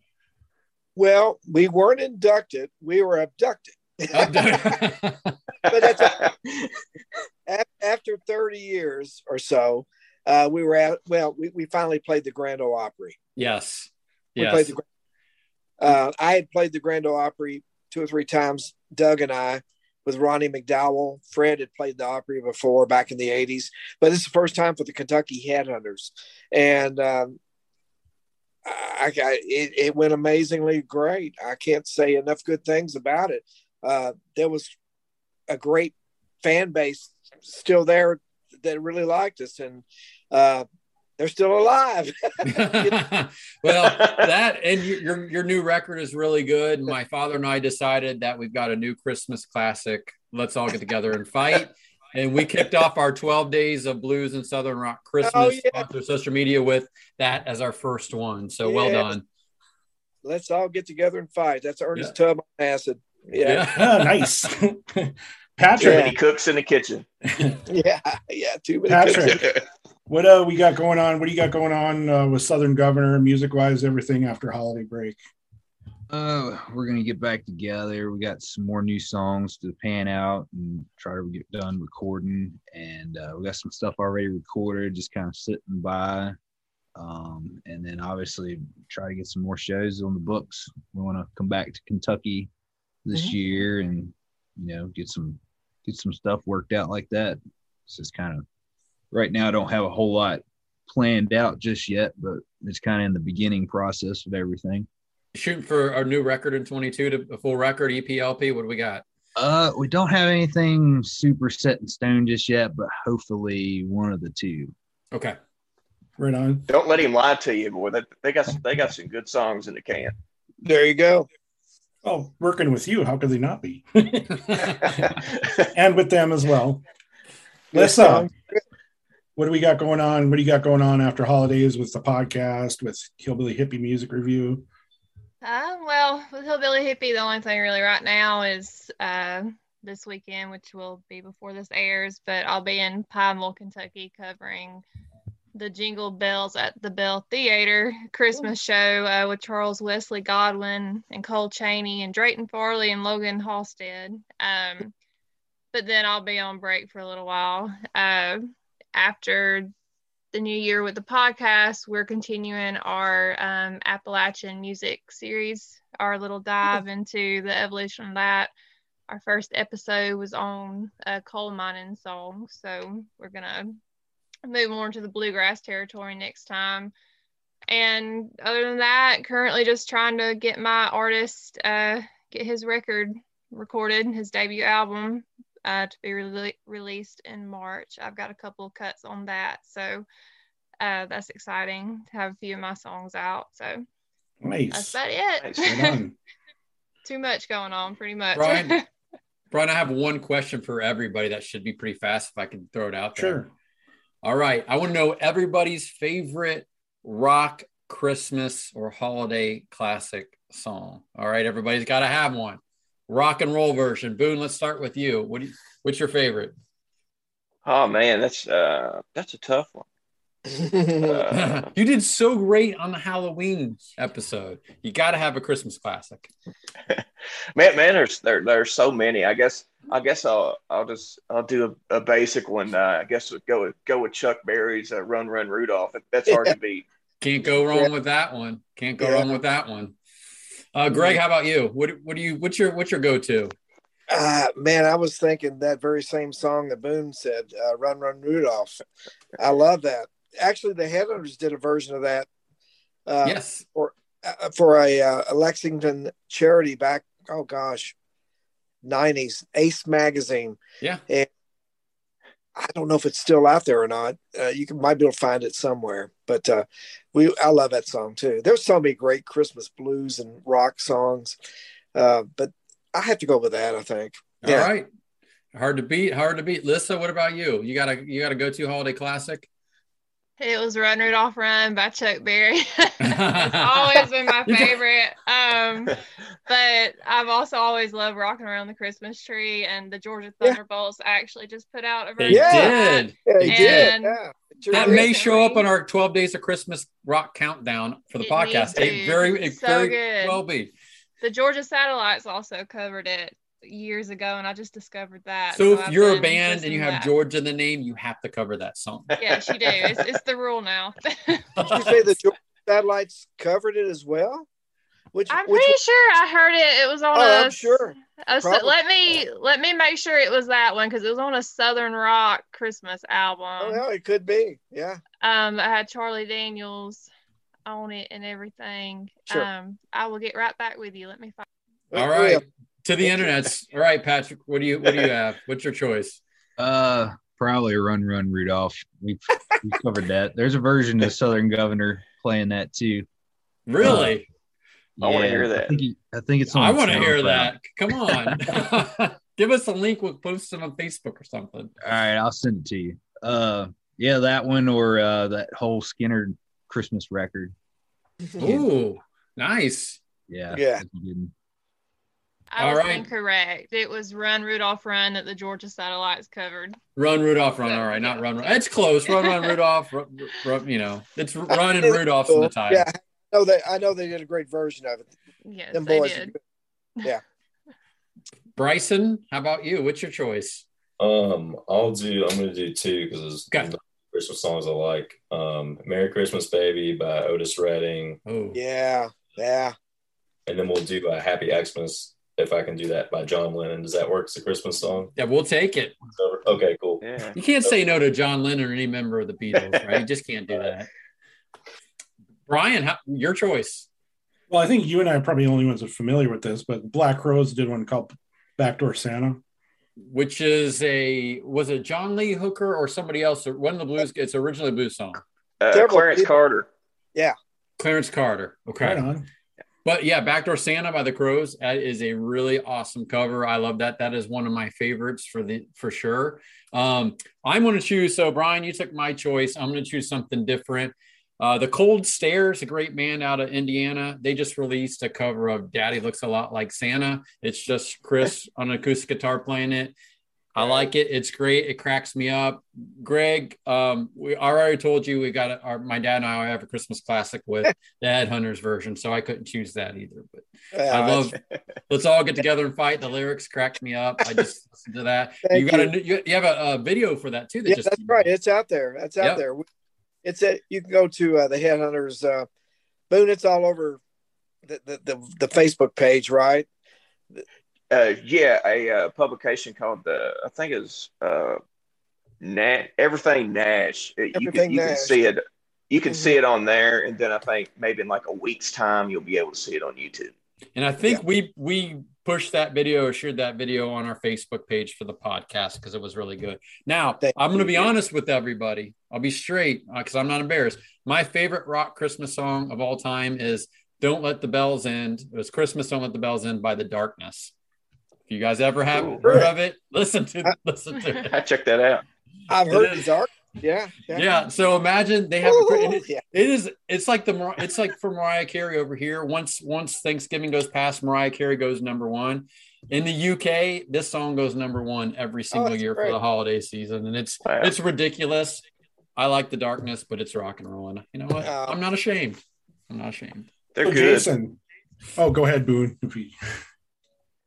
Well, we weren't inducted; we were abducted. But after 30 years or so, uh, we were at, well, we, we finally played the Grand Ole Opry. yes. We Yes. played the, uh, I had played the Grand Ole Opry two or three times, Doug and I, with Ronnie McDowell. Fred had played the Opry before back in the 80s, but this is the first time for the Kentucky Headhunters. And, um, I, I it, it went amazingly great. I can't say enough good things about it. Uh, there was a great fan base still there that really liked us, and uh, they're still alive. well, that and your, your new record is really good. My father and I decided that we've got a new Christmas classic. Let's all get together and fight. And we kicked off our 12 days of blues and southern rock Christmas Oh, yeah. through social media with that as our first one. So well done. Let's all get together and fight. That's Ernest Tubb on acid. Yeah, Ah, nice. Too Patrick, many cooks in the kitchen. yeah, yeah. Too many. Patrick. what uh we got going on? What do you got going on uh, with Southern Governor, music wise, everything after holiday break? Uh, we're gonna get back together. We got some more new songs to pan out and try to get done recording, and uh, we got some stuff already recorded, just kind of sitting by. Um, and then obviously try to get some more shows on the books. We want to come back to Kentucky this Mhm. year and you know get some get some stuff worked out like that. It's just kind of right now. I don't have a whole lot planned out just yet, but it's kind of in the beginning process of everything. Shooting for our new record in 22 to a full record, EPLP. What do we got? Uh, we don't have anything super set in stone just yet, but hopefully one of the two. Okay. Right on. Don't let him lie to you, boy. That they got they got some good songs in the can. There you go. Oh, working with you, how could they not be? and with them as well. Let's uh, what do we got going on? What do you got going on after holidays with the podcast, with Hillbilly Hippie Music Review? Uh, well, with Hillbilly Hippie, the only thing really right now is uh, this weekend, which will be before this airs, but I'll be in Pineville, Kentucky covering the Jingle Bells at the Bell Theater Christmas show uh, with Charles Wesley Godwin and Cole Chaney and Drayton Farley and Logan Halstead. Um, but then I'll be on break for a little while. Uh, after the new year with the podcast, we're continuing our um, Appalachian music series, our little dive into the evolution of that. Our first episode was on uh, coal mining songs, so we're gonna move more into the bluegrass territory next time. And other than that, currently just trying to get my artist uh, get his record recorded, his debut album, uh, to be rele- released in March. I've got a couple of cuts on that, so uh, that's exciting to have a few of my songs out. So Nice. that's about it. Nice. Too much going on, pretty much. Brian, Brian, I have one question for everybody that should be pretty fast if I can throw it out there. Sure. All right. I want to know everybody's favorite rock Christmas or holiday classic song. All right. Everybody's got to have one. rock and roll version. Boone, let's start with you. What do you, what's your favorite? Oh man, that's uh that's a tough one. Uh, you did so great on the Halloween episode. You got to have a Christmas classic. man, man, there's there there's so many. I guess I guess I'll I'll just I'll do a, a basic one. Uh, I guess we'll go with, go with Chuck Berry's uh, "Run Run Rudolph." That's hard to beat. Can't go wrong with that one. Can't go Yeah. wrong with that one. Uh, Greg, how about you? What what do you what's your what's your go to? Uh, man, I was thinking that very same song that Boone said, uh, "Run, Run, Rudolph." I love that. Actually, the Headhunters did a version of that uh, yes. uh, for a, uh, a Lexington charity back. Oh gosh, nineties Ace magazine. Yeah. and I don't know if it's still out there or not. Uh, you can might be able to find it somewhere. But uh, we, I love that song too. There's so many great Christmas blues and rock songs, uh, but I have to go with that. I think. All Yeah. right. Hard to beat. Hard to beat. Lyssa, what about you? You got a you got a go to holiday classic? It was Run Rudolph Run by Chuck Berry. it's always been my favorite. Um, but I've also always loved rocking around the Christmas tree, and the Georgia Yeah. Thunderbolts actually just put out a version. Yeah. of that. did. Yeah, he did. Yeah. That did. may show up on our 12 days of Christmas rock countdown for the It podcast. needs It to. very it So very good. well be. The Georgia Satellites also covered it years ago, and I just discovered that. So if I've you're a band and you have that. George in the name, you have to cover that song. Yes, you do. It's, it's the rule now. Did you say the Georgia satellites covered it as well? Which, I'm which pretty sure I heard it. It was on Oh, a. I'm sure. a- let me let me make sure it was that one because it was on a Southern Rock Christmas album. oh, album. it could be. Yeah. Um, I had Charlie Daniels on it and everything. Sure. Um, I will get right back with you. Let me find. All right. To the internets. All right, Patrick. What do you what do you have? What's your choice? Uh, probably Run Run Rudolph. We've, we covered that. There's a version of Southern Governor playing that too. Really? I wanna hear that. I think, he- I think it's on. I want to hear SoundCloud. that. Come on. Give us a link. We'll post it on Facebook or something. All right, I'll send it to you. Uh, yeah, that one or uh, that whole Skynyrd Christmas record. Ooh, nice. Yeah, Yeah. that's a good one. I All was right. incorrect. It was Run Rudolph Run that the Georgia Satellites covered. Run Rudolph, run. All right, not run. run. It's close. Run, run, Rudolph. Run, run, you know, it's run and Rudolph's in the title. Yeah. I know they I know they did a great version of it. Yes, Them they boys. did. Bryson, how about you? What's your choice? Um, I'll do. I'm gonna do two because Okay. it's Christmas songs I like. Um, "Merry Christmas, Baby" by Otis Redding, Oh, Yeah. Yeah. and then we'll do a "Happy Xmas" if I can do that by John Lennon. Does that work as a Christmas song? yeah, we'll take it. Okay, cool. Yeah. You can't say no to John Lennon or any member of the Beatles, right? You just can't do that. Brian, how, your choice. Well, I think you and I are probably the only ones that are familiar with this, but Black Crowes did one called Backdoor Santa. which is a was it John Lee Hooker or somebody else? or One of the blues. It's originally a blues song. Uh, Clarence people- Carter. Yeah. Clarence Carter. Okay, Right on. But yeah, Backdoor Santa by the Crowes that is a really awesome cover. I love that. That is one of my favorites for the for sure. Um, I'm going to choose. So Brian, you took my choice. I'm going to choose something different. Uh, the Cold Stairs, a great band out of Indiana, they just released a cover of "Daddy Looks a Lot Like Santa." It's just Chris on acoustic guitar playing it. I like it. It's great. It cracks me up. Greg, um, we I already told you we got our my dad and I have a Christmas classic with the Headhunters version, so I couldn't choose that either. But Yeah, I love. Let's all get together and fight. The lyrics cracked me up. I just listened to that. Thank you got you. a you, you have a, a video for that too. That yeah, just that's right. It's out there. That's out Yep. there. It's a, you can go to uh, the Headhunters uh, Boone. It's all over the, the, the, the Facebook page, right? Uh, yeah, a uh, publication called the I think it's uh, Na- Everything Nash. It- you can Everything you can see it. You can Mhm. see it on there, and then I think maybe in like a week's time you'll be able to see it on YouTube. And I think we we pushed that video or shared that video on our Facebook page for the podcast because it was really good. Now Thank I'm going to be you. honest with everybody. I'll be straight because I'm not embarrassed. My favorite rock Christmas song of all time is "Don't Let the Bells End." It was "Christmas Don't Let the Bells End" by The Darkness. If you guys ever have Ooh. heard of it, listen to listen to it. I checked that out. I've It heard is. the dark. Yeah. Yeah. So imagine they have. A, and it, yeah. it is. It's like the. It's like for Mariah Carey over here. Once once Thanksgiving goes past, Mariah Carey goes number one. In the UK, this song goes number one every oh, single Oh, year great. for the holiday season, and it's Wow. it's ridiculous. I like the darkness, but it's rock and roll, and you know what? Oh. I'm not ashamed. I'm not ashamed. They're So good. Jason. Oh, go ahead, Boone.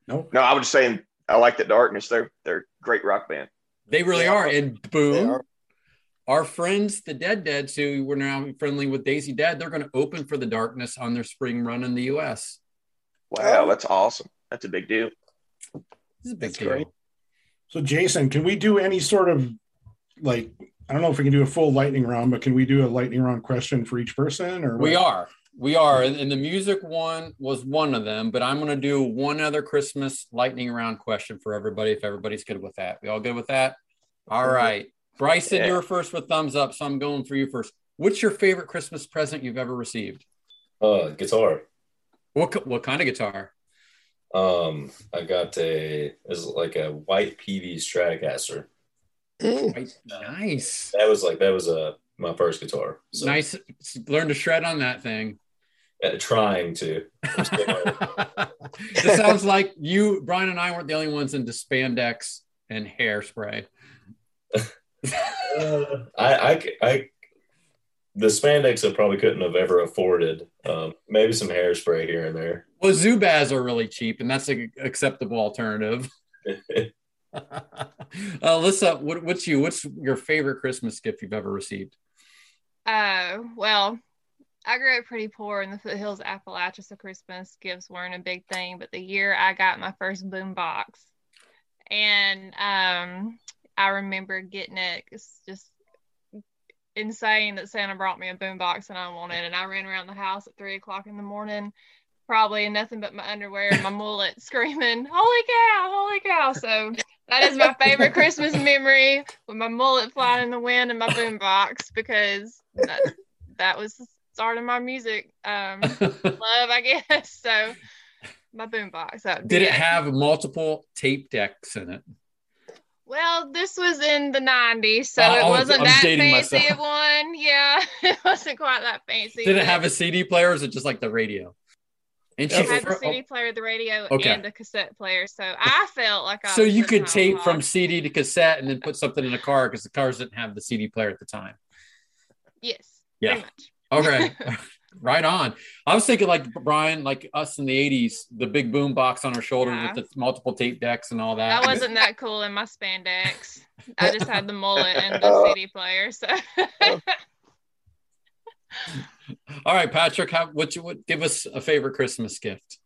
If you... No. No, I was just saying I like the darkness. They're they're great rock band. They really Yeah. are. And boom, are. our friends, the Dead Deads, who we're now friendly with Daisy Dead, they're going to open for the Darkness on their spring run in the U.S. Wow, Oh. that's awesome. That's a big deal. This is a big That's deal. great. So, Jason, can we do any sort of like, I don't know if we can do a full lightning round, but can we do a lightning round question for each person or We what? are. We are. And, and the music one was one of them, but I'm going to do one other Christmas lightning round question for everybody if everybody's good with that. We all good with that? All right. Bryson, Yeah. you're first with thumbs up, so I'm going for you first. What's your favorite Christmas present you've ever received? Uh, guitar. What, what kind of guitar? Um, I got a is like a white PV Stratocaster. Nice. That was like that was a my first guitar. So, Nice. Learn to shred on that thing. Uh, trying to. I'm still learning. it sounds like you, Brian, and I weren't the only ones into spandex and hairspray. Uh, I, I, I, the spandex I probably couldn't have ever afforded. Um, maybe some hairspray here and there. Well, Zubaz are really cheap, and that's an acceptable alternative. uh, Alyssa, what, what's you? What's your favorite Christmas gift you've ever received? Oh, well, I grew up pretty poor in the foothills of Appalachia, so Christmas gifts weren't a big thing. But the year I got my first boom box, and um, I remember getting it, it's just insane that Santa brought me a boom box and I wanted, and I ran around the house at three o'clock in the morning, probably in nothing but my underwear and my mullet, screaming, "Holy cow! Holy cow!" So that is my favorite Christmas memory with my mullet flying in the wind and my boom box because that, that was the start of my music um, love, I guess. So my boom box. That would be Did it have multiple tape decks in it? Well, this was in the 90s, so Oh, it was- wasn't I was that fancy myself. one. Yeah, it wasn't quite that fancy. Did it have a CD player? Or is it just like the radio? And It she had the CD player, the radio, Okay. and the cassette player. So I felt like I so you could tape from CD to cassette and then put something in a car because the cars didn't have the CD player at the time. Yes. Yeah. Pretty much. Okay. right on. I was thinking like Brian, like us in the 80s, the big boom box on our shoulders Yeah. with the multiple tape decks and all that. I wasn't that cool in my spandex. I just had the mullet and the. CD player. So All right, Patrick, how, what you would give us a favorite Christmas gift?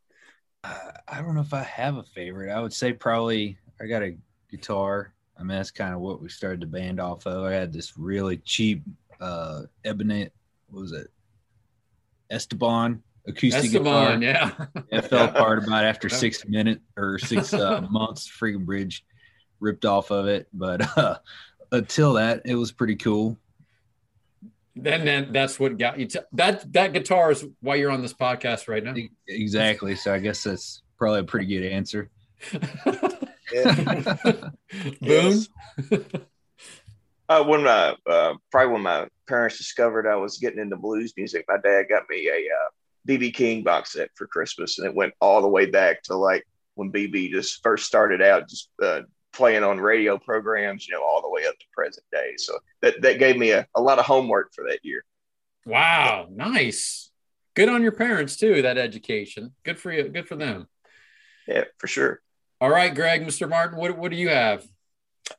Uh, I don't know if I have a favorite. I would say probably I got a guitar. I mean, that's kind of what we started the band off of. I had this really cheap uh ebony, what was it? Esteban acoustic Esteban, guitar. yeah. It fell apart about after six minutes or six uh, months. Freaking bridge ripped off of it, but uh, until that, it was pretty cool. then then that's what got you to that that guitar is why you're on this podcast right now. Exactly. So I guess that's probably a pretty good answer. Boone. Uh, when my uh, probably when my parents discovered I was getting into blues music, my dad got me a uh, BB King box set for Christmas, and it went all the way back to like when BB just first started out, just uh, playing on radio programs, you know, all the way up to present day. So that that gave me a, a lot of homework for that year. Wow, nice. Good on your parents too. That education. Good for you. Good for them. Yeah, for sure. All right, Greg, Mr. Martin, what what do you have?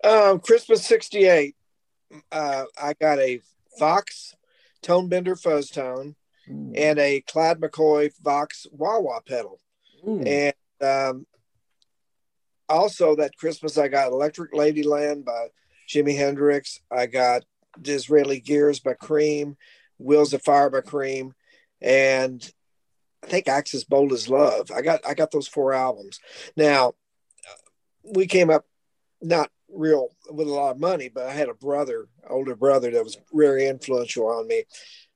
Um, Christmas '68. Uh, I got a Vox Tone Bender Fuzz Tone and a Clyde McCoy Vox wah wah pedal. Ooh. And um, also that Christmas, I got Electric Ladyland by Jimi Hendrix. I got Disraeli Gears by Cream, Wheels of Fire by Cream, and I think Axis Bold as Love. I got I got those four albums. Now we came up not real with a lot of money, but I had a brother, older brother, that was very influential on me.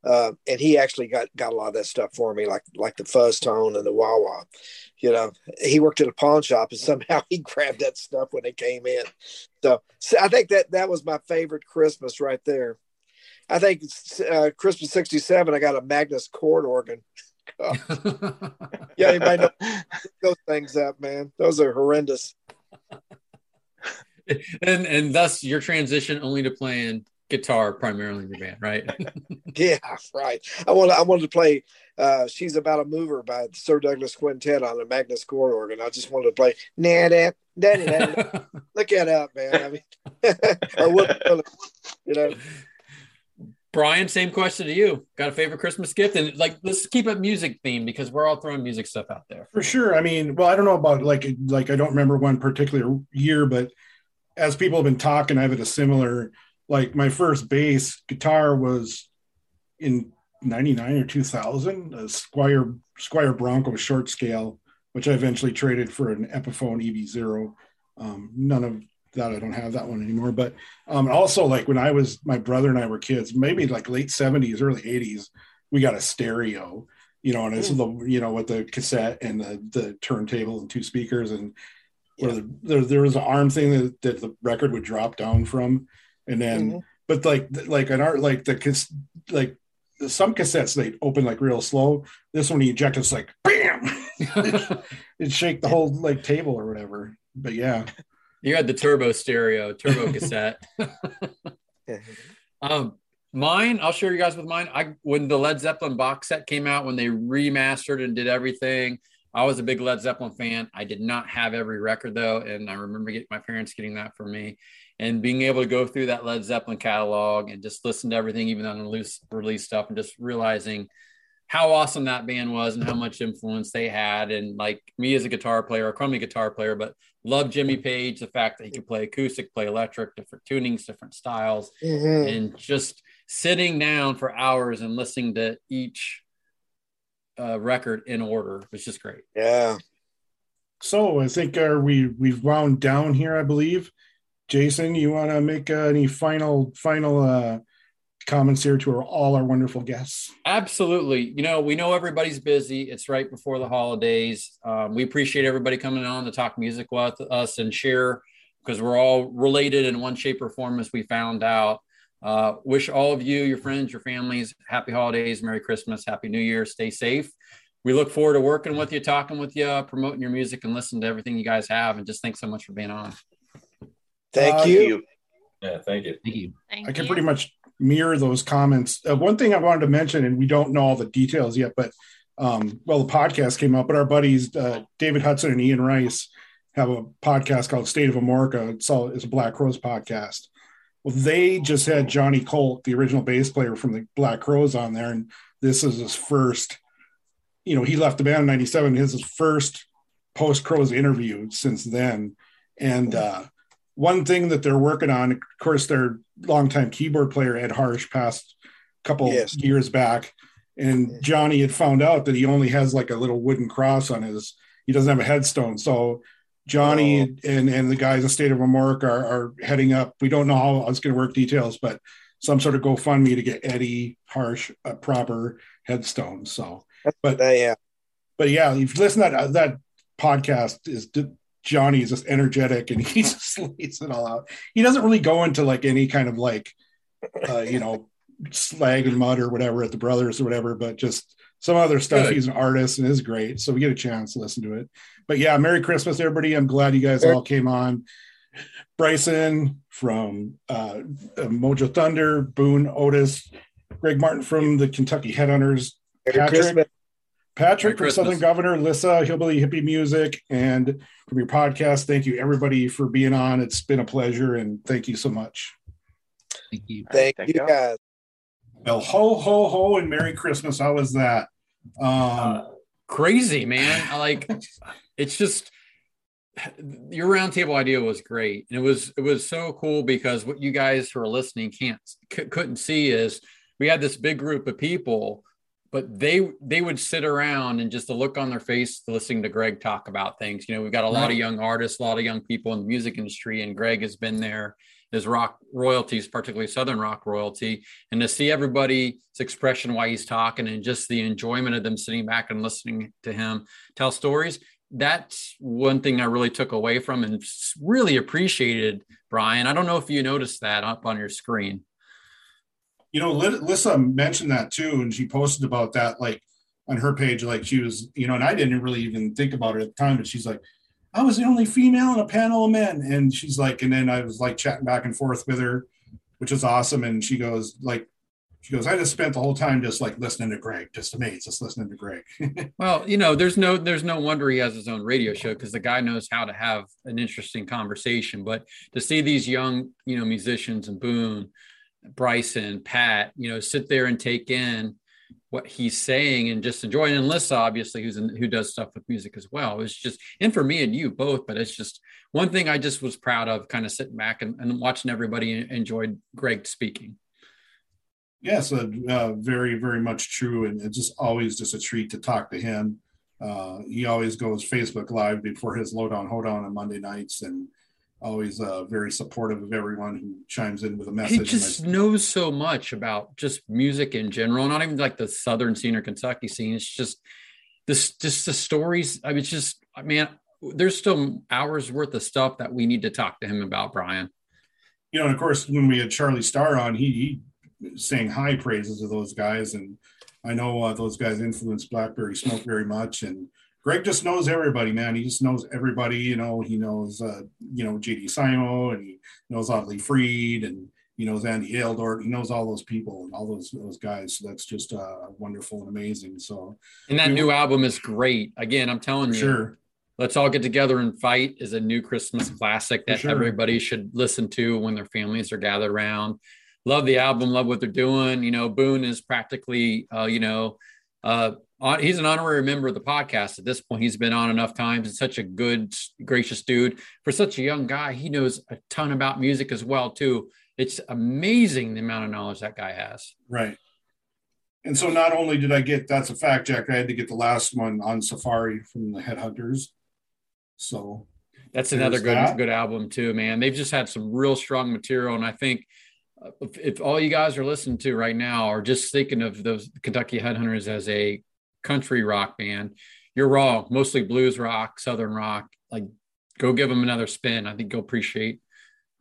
Uh, and he actually got got a lot of that stuff for me, like like the fuzz tone and the wah wah. You know, he worked at a pawn shop, and somehow he grabbed that stuff when it came in. So, so I think that that was my favorite Christmas right there. I think uh, Christmas '67. I got a Magnus chord organ. yeah, anybody know those things up, man? Those are horrendous. and and thus your transition only to playing guitar primarily in your band, right? yeah, right. I want I wanted to play uh, "She's About a Mover" by Sir Douglas Quintet on a Magnus chord organ. I just wanted to play nah, nah, nah, nah, Look that up, man. I mean, or what, you know. Brian, same question to you. Got a favorite Christmas gift? And like, let's keep it music theme because we're all throwing music stuff out there. For sure. I mean, well, I don't know about like, like I don't remember one particular year, but as people have been talking, I've had a similar. Like my first bass guitar was in '99 or 2000, a Squier Squier Bronco short scale, which I eventually traded for an Epiphone EB-0. Um, none of that I don't have that one anymore. But um, also like when I was my brother and I were kids, maybe like late 70s, early 80s, we got a stereo, you know, and it's the you know with the cassette and the the turntable and two speakers and yeah. the, there, there was an arm thing that, that the record would drop down from, and then mm-hmm. but like like an art like the like some cassettes they open like real slow. This one you eject, it's like bam, it shake the whole like table or whatever. But yeah, you had the turbo stereo, turbo cassette. um, mine, I'll share you guys with mine. I when the Led Zeppelin box set came out, when they remastered and did everything, I was a big Led Zeppelin fan. I did not have every record though, and I remember getting my parents getting that for me, and being able to go through that Led Zeppelin catalog and just listen to everything, even on the loose release stuff, and just realizing how awesome that band was and how much influence they had. And like me as a guitar player, a crummy guitar player, but love Jimmy Page, the fact that he could play acoustic, play electric, different tunings, different styles, mm-hmm. and just sitting down for hours and listening to each uh, record in order was just great. Yeah. So I think uh, we we've wound down here, I believe. Jason, you want to make uh, any final final uh, comments here to our, all our wonderful guests. Absolutely. You know, we know everybody's busy. It's right before the holidays. Um, we appreciate everybody coming on to talk music with us and share because we're all related in one shape or form as we found out. Uh, wish all of you, your friends, your families, happy holidays, Merry Christmas, Happy New Year, stay safe. We look forward to working with you, talking with you, promoting your music, and listening to everything you guys have. And just thanks so much for being on. Thank uh, you. Yeah, thank you. Thank you. Thank I can you. pretty much mirror those comments. Uh, one thing I wanted to mention, and we don't know all the details yet, but um, well, the podcast came out, but our buddies uh, David Hudson and Ian Rice have a podcast called State of Amorica. It's all it's a Black Crowes podcast. Well, they just had Johnny Colt, the original bass player from the Black Crowes, on there, and this is his first. You know, he left the band in '97. His first post Crowes interview since then, and uh, one thing that they're working on, of course, their longtime keyboard player Ed Harsch passed a couple yes. years back, and Johnny had found out that he only has like a little wooden cross on his. He doesn't have a headstone, so Johnny oh. and and the guys in State of Amorica are, are heading up. We don't know how it's going to work details, but some sort of GoFundMe to get Eddie Harsch a proper headstone. So, but yeah, but yeah, if you listen to that that podcast is Johnny is just energetic and he just lays it all out. He doesn't really go into like any kind of like, uh, you know, slag and mud or whatever at the brothers or whatever, but just some other stuff. Good. He's an artist and is great. So we get a chance to listen to it. But yeah, Merry Christmas, everybody. I'm glad you guys all came on. Bryson from uh, Mojo Thunder, Boone Otis, Greg Martin from the Kentucky Headhunters, Patrick, Patrick from Southern Governor, Lyssa, Hillbilly Hippie Music, and from your podcast. Thank you, everybody, for being on. It's been a pleasure, and thank you so much. Thank you. Thank, thank you, guys. Well, ho, ho, ho, and Merry Christmas. How was that? Um, uh, crazy, man. Like it's just your roundtable idea was great and it was it was so cool because what you guys who are listening can't c- couldn't see is we had this big group of people but they they would sit around and just the look on their face listening to Greg talk about things. You know, we've got a lot of young artists, a lot of young people in the music industry, and Greg has been there is rock royalties, particularly Southern rock royalty, and to see everybody's expression while he's talking and just the enjoyment of them sitting back and listening to him tell stories. That's one thing I really took away from and really appreciated, Brian. I don't know if you noticed that up on your screen. You know, Lyssa mentioned that too, and she posted about that like on her page, like she was, you know, and I didn't really even think about it at the time, but she's like, I was the only female in a panel of men. And she's like, and then I was like chatting back and forth with her, which is awesome. And she goes, like, she goes, I just spent the whole time just like listening to Greg, just amazed, just listening to Greg. well, you know, there's no there's no wonder he has his own radio show because the guy knows how to have an interesting conversation. But to see these young, you know, musicians and Boone, Bryson, Pat, you know, sit there and take in what he's saying and just enjoying. And Lyssa, obviously, who's in, who does stuff with music as well. It's just, and for me and you both, but it's just one thing I just was proud of, kind of sitting back and, and watching everybody enjoyed Greg speaking. Yes, uh, uh, very, very much true, and it's just always just a treat to talk to him. Uh, he always goes Facebook Live before his Lowdown Hoedown on Monday nights, and always uh, very supportive of everyone who chimes in with a message. He just knows so much about just music in general, not even like the Southern scene or Kentucky scene. It's just this, just the stories. I mean, it's just, I mean, there's still hours worth of stuff that we need to talk to him about, Brian. You know, and of course, when we had Charlie Starr on, he, he sang high praises of those guys, and I know uh, those guys influenced Blackberry Smoke very much, and Greg just knows everybody, man. He just knows everybody. You know, he knows, uh, you know, JD Simo and he knows Audley Freed and he knows Andy Aledort. He knows all those people and all those those guys. So that's just uh, wonderful and amazing. So, and that new album is great. Again, I'm telling you, sure. Let's all get together and fight is a new Christmas classic that sure. everybody should listen to when their families are gathered around. Love the album, love what they're doing. You know, Boone is practically, uh, you know, uh, he's an honorary member of the podcast at this point. He's been on enough times and such a good, gracious dude. For such a young guy, he knows a ton about music as well too. It's amazing the amount of knowledge that guy has. Right. And so not only did I get that's a fact, Jack, I had to get the last one on Safari from the Headhunters. So that's another good that. good album too, man. They've just had some real strong material, and I think uh, if, if all you guys are listening to right now are just thinking of those Kentucky Headhunters as a country rock band. You're wrong. Mostly blues rock, southern rock. Like, go give them another spin. I think you'll appreciate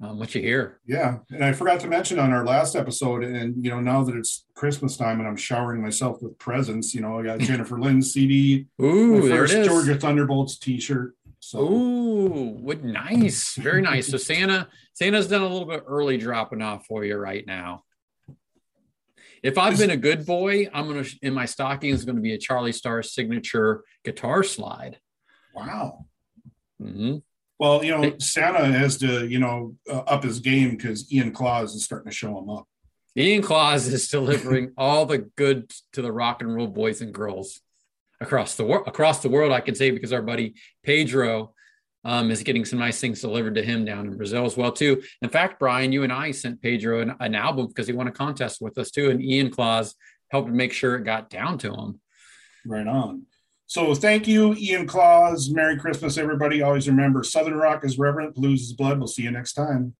um, what you hear. Yeah, and I forgot to mention on our last episode, and you know, now that it's Christmas time and I'm showering myself with presents, you know, I got Jennifer Lynn's CD. Ooh, there it is. Georgia Thunderbolts T-shirt. So. Ooh, what nice, very nice. So Santa, Santa's done a little bit early dropping off for you right now. If I've been a good boy, I'm gonna in my stocking is going to be a Charlie Starr signature guitar slide. Wow. Mm-hmm. Well, you know, Santa has to, you know, uh, up his game because Ian Claus is starting to show him up. Ian Claus is delivering all the good to the rock and roll boys and girls across the world. Across the world, I can say because our buddy Pedro um, is getting some nice things delivered to him down in Brazil as well too. In fact, Brian, you and I sent Pedro an, an album because he won a contest with us too, and Ian Claus helped make sure it got down to him. Right on. So thank you, Ian Claus. Merry Christmas, everybody. Always remember Southern Rock is reverent, blues is blood. We'll see you next time.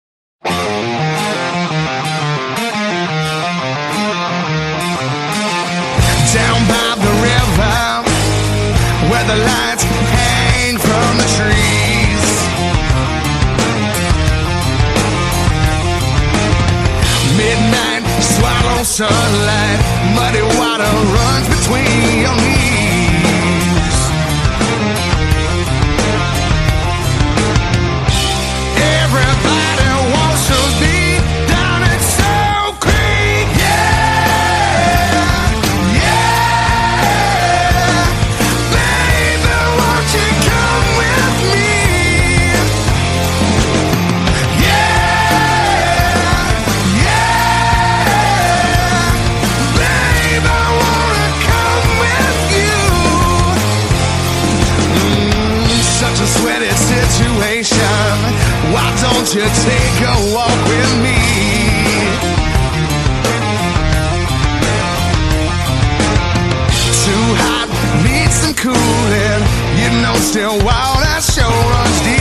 Down by the river where the lights sunlight, muddy water runs between your knees. Why don't you take a walk with me? Too hot, need some cooling. You know, still wild, that show runs deep.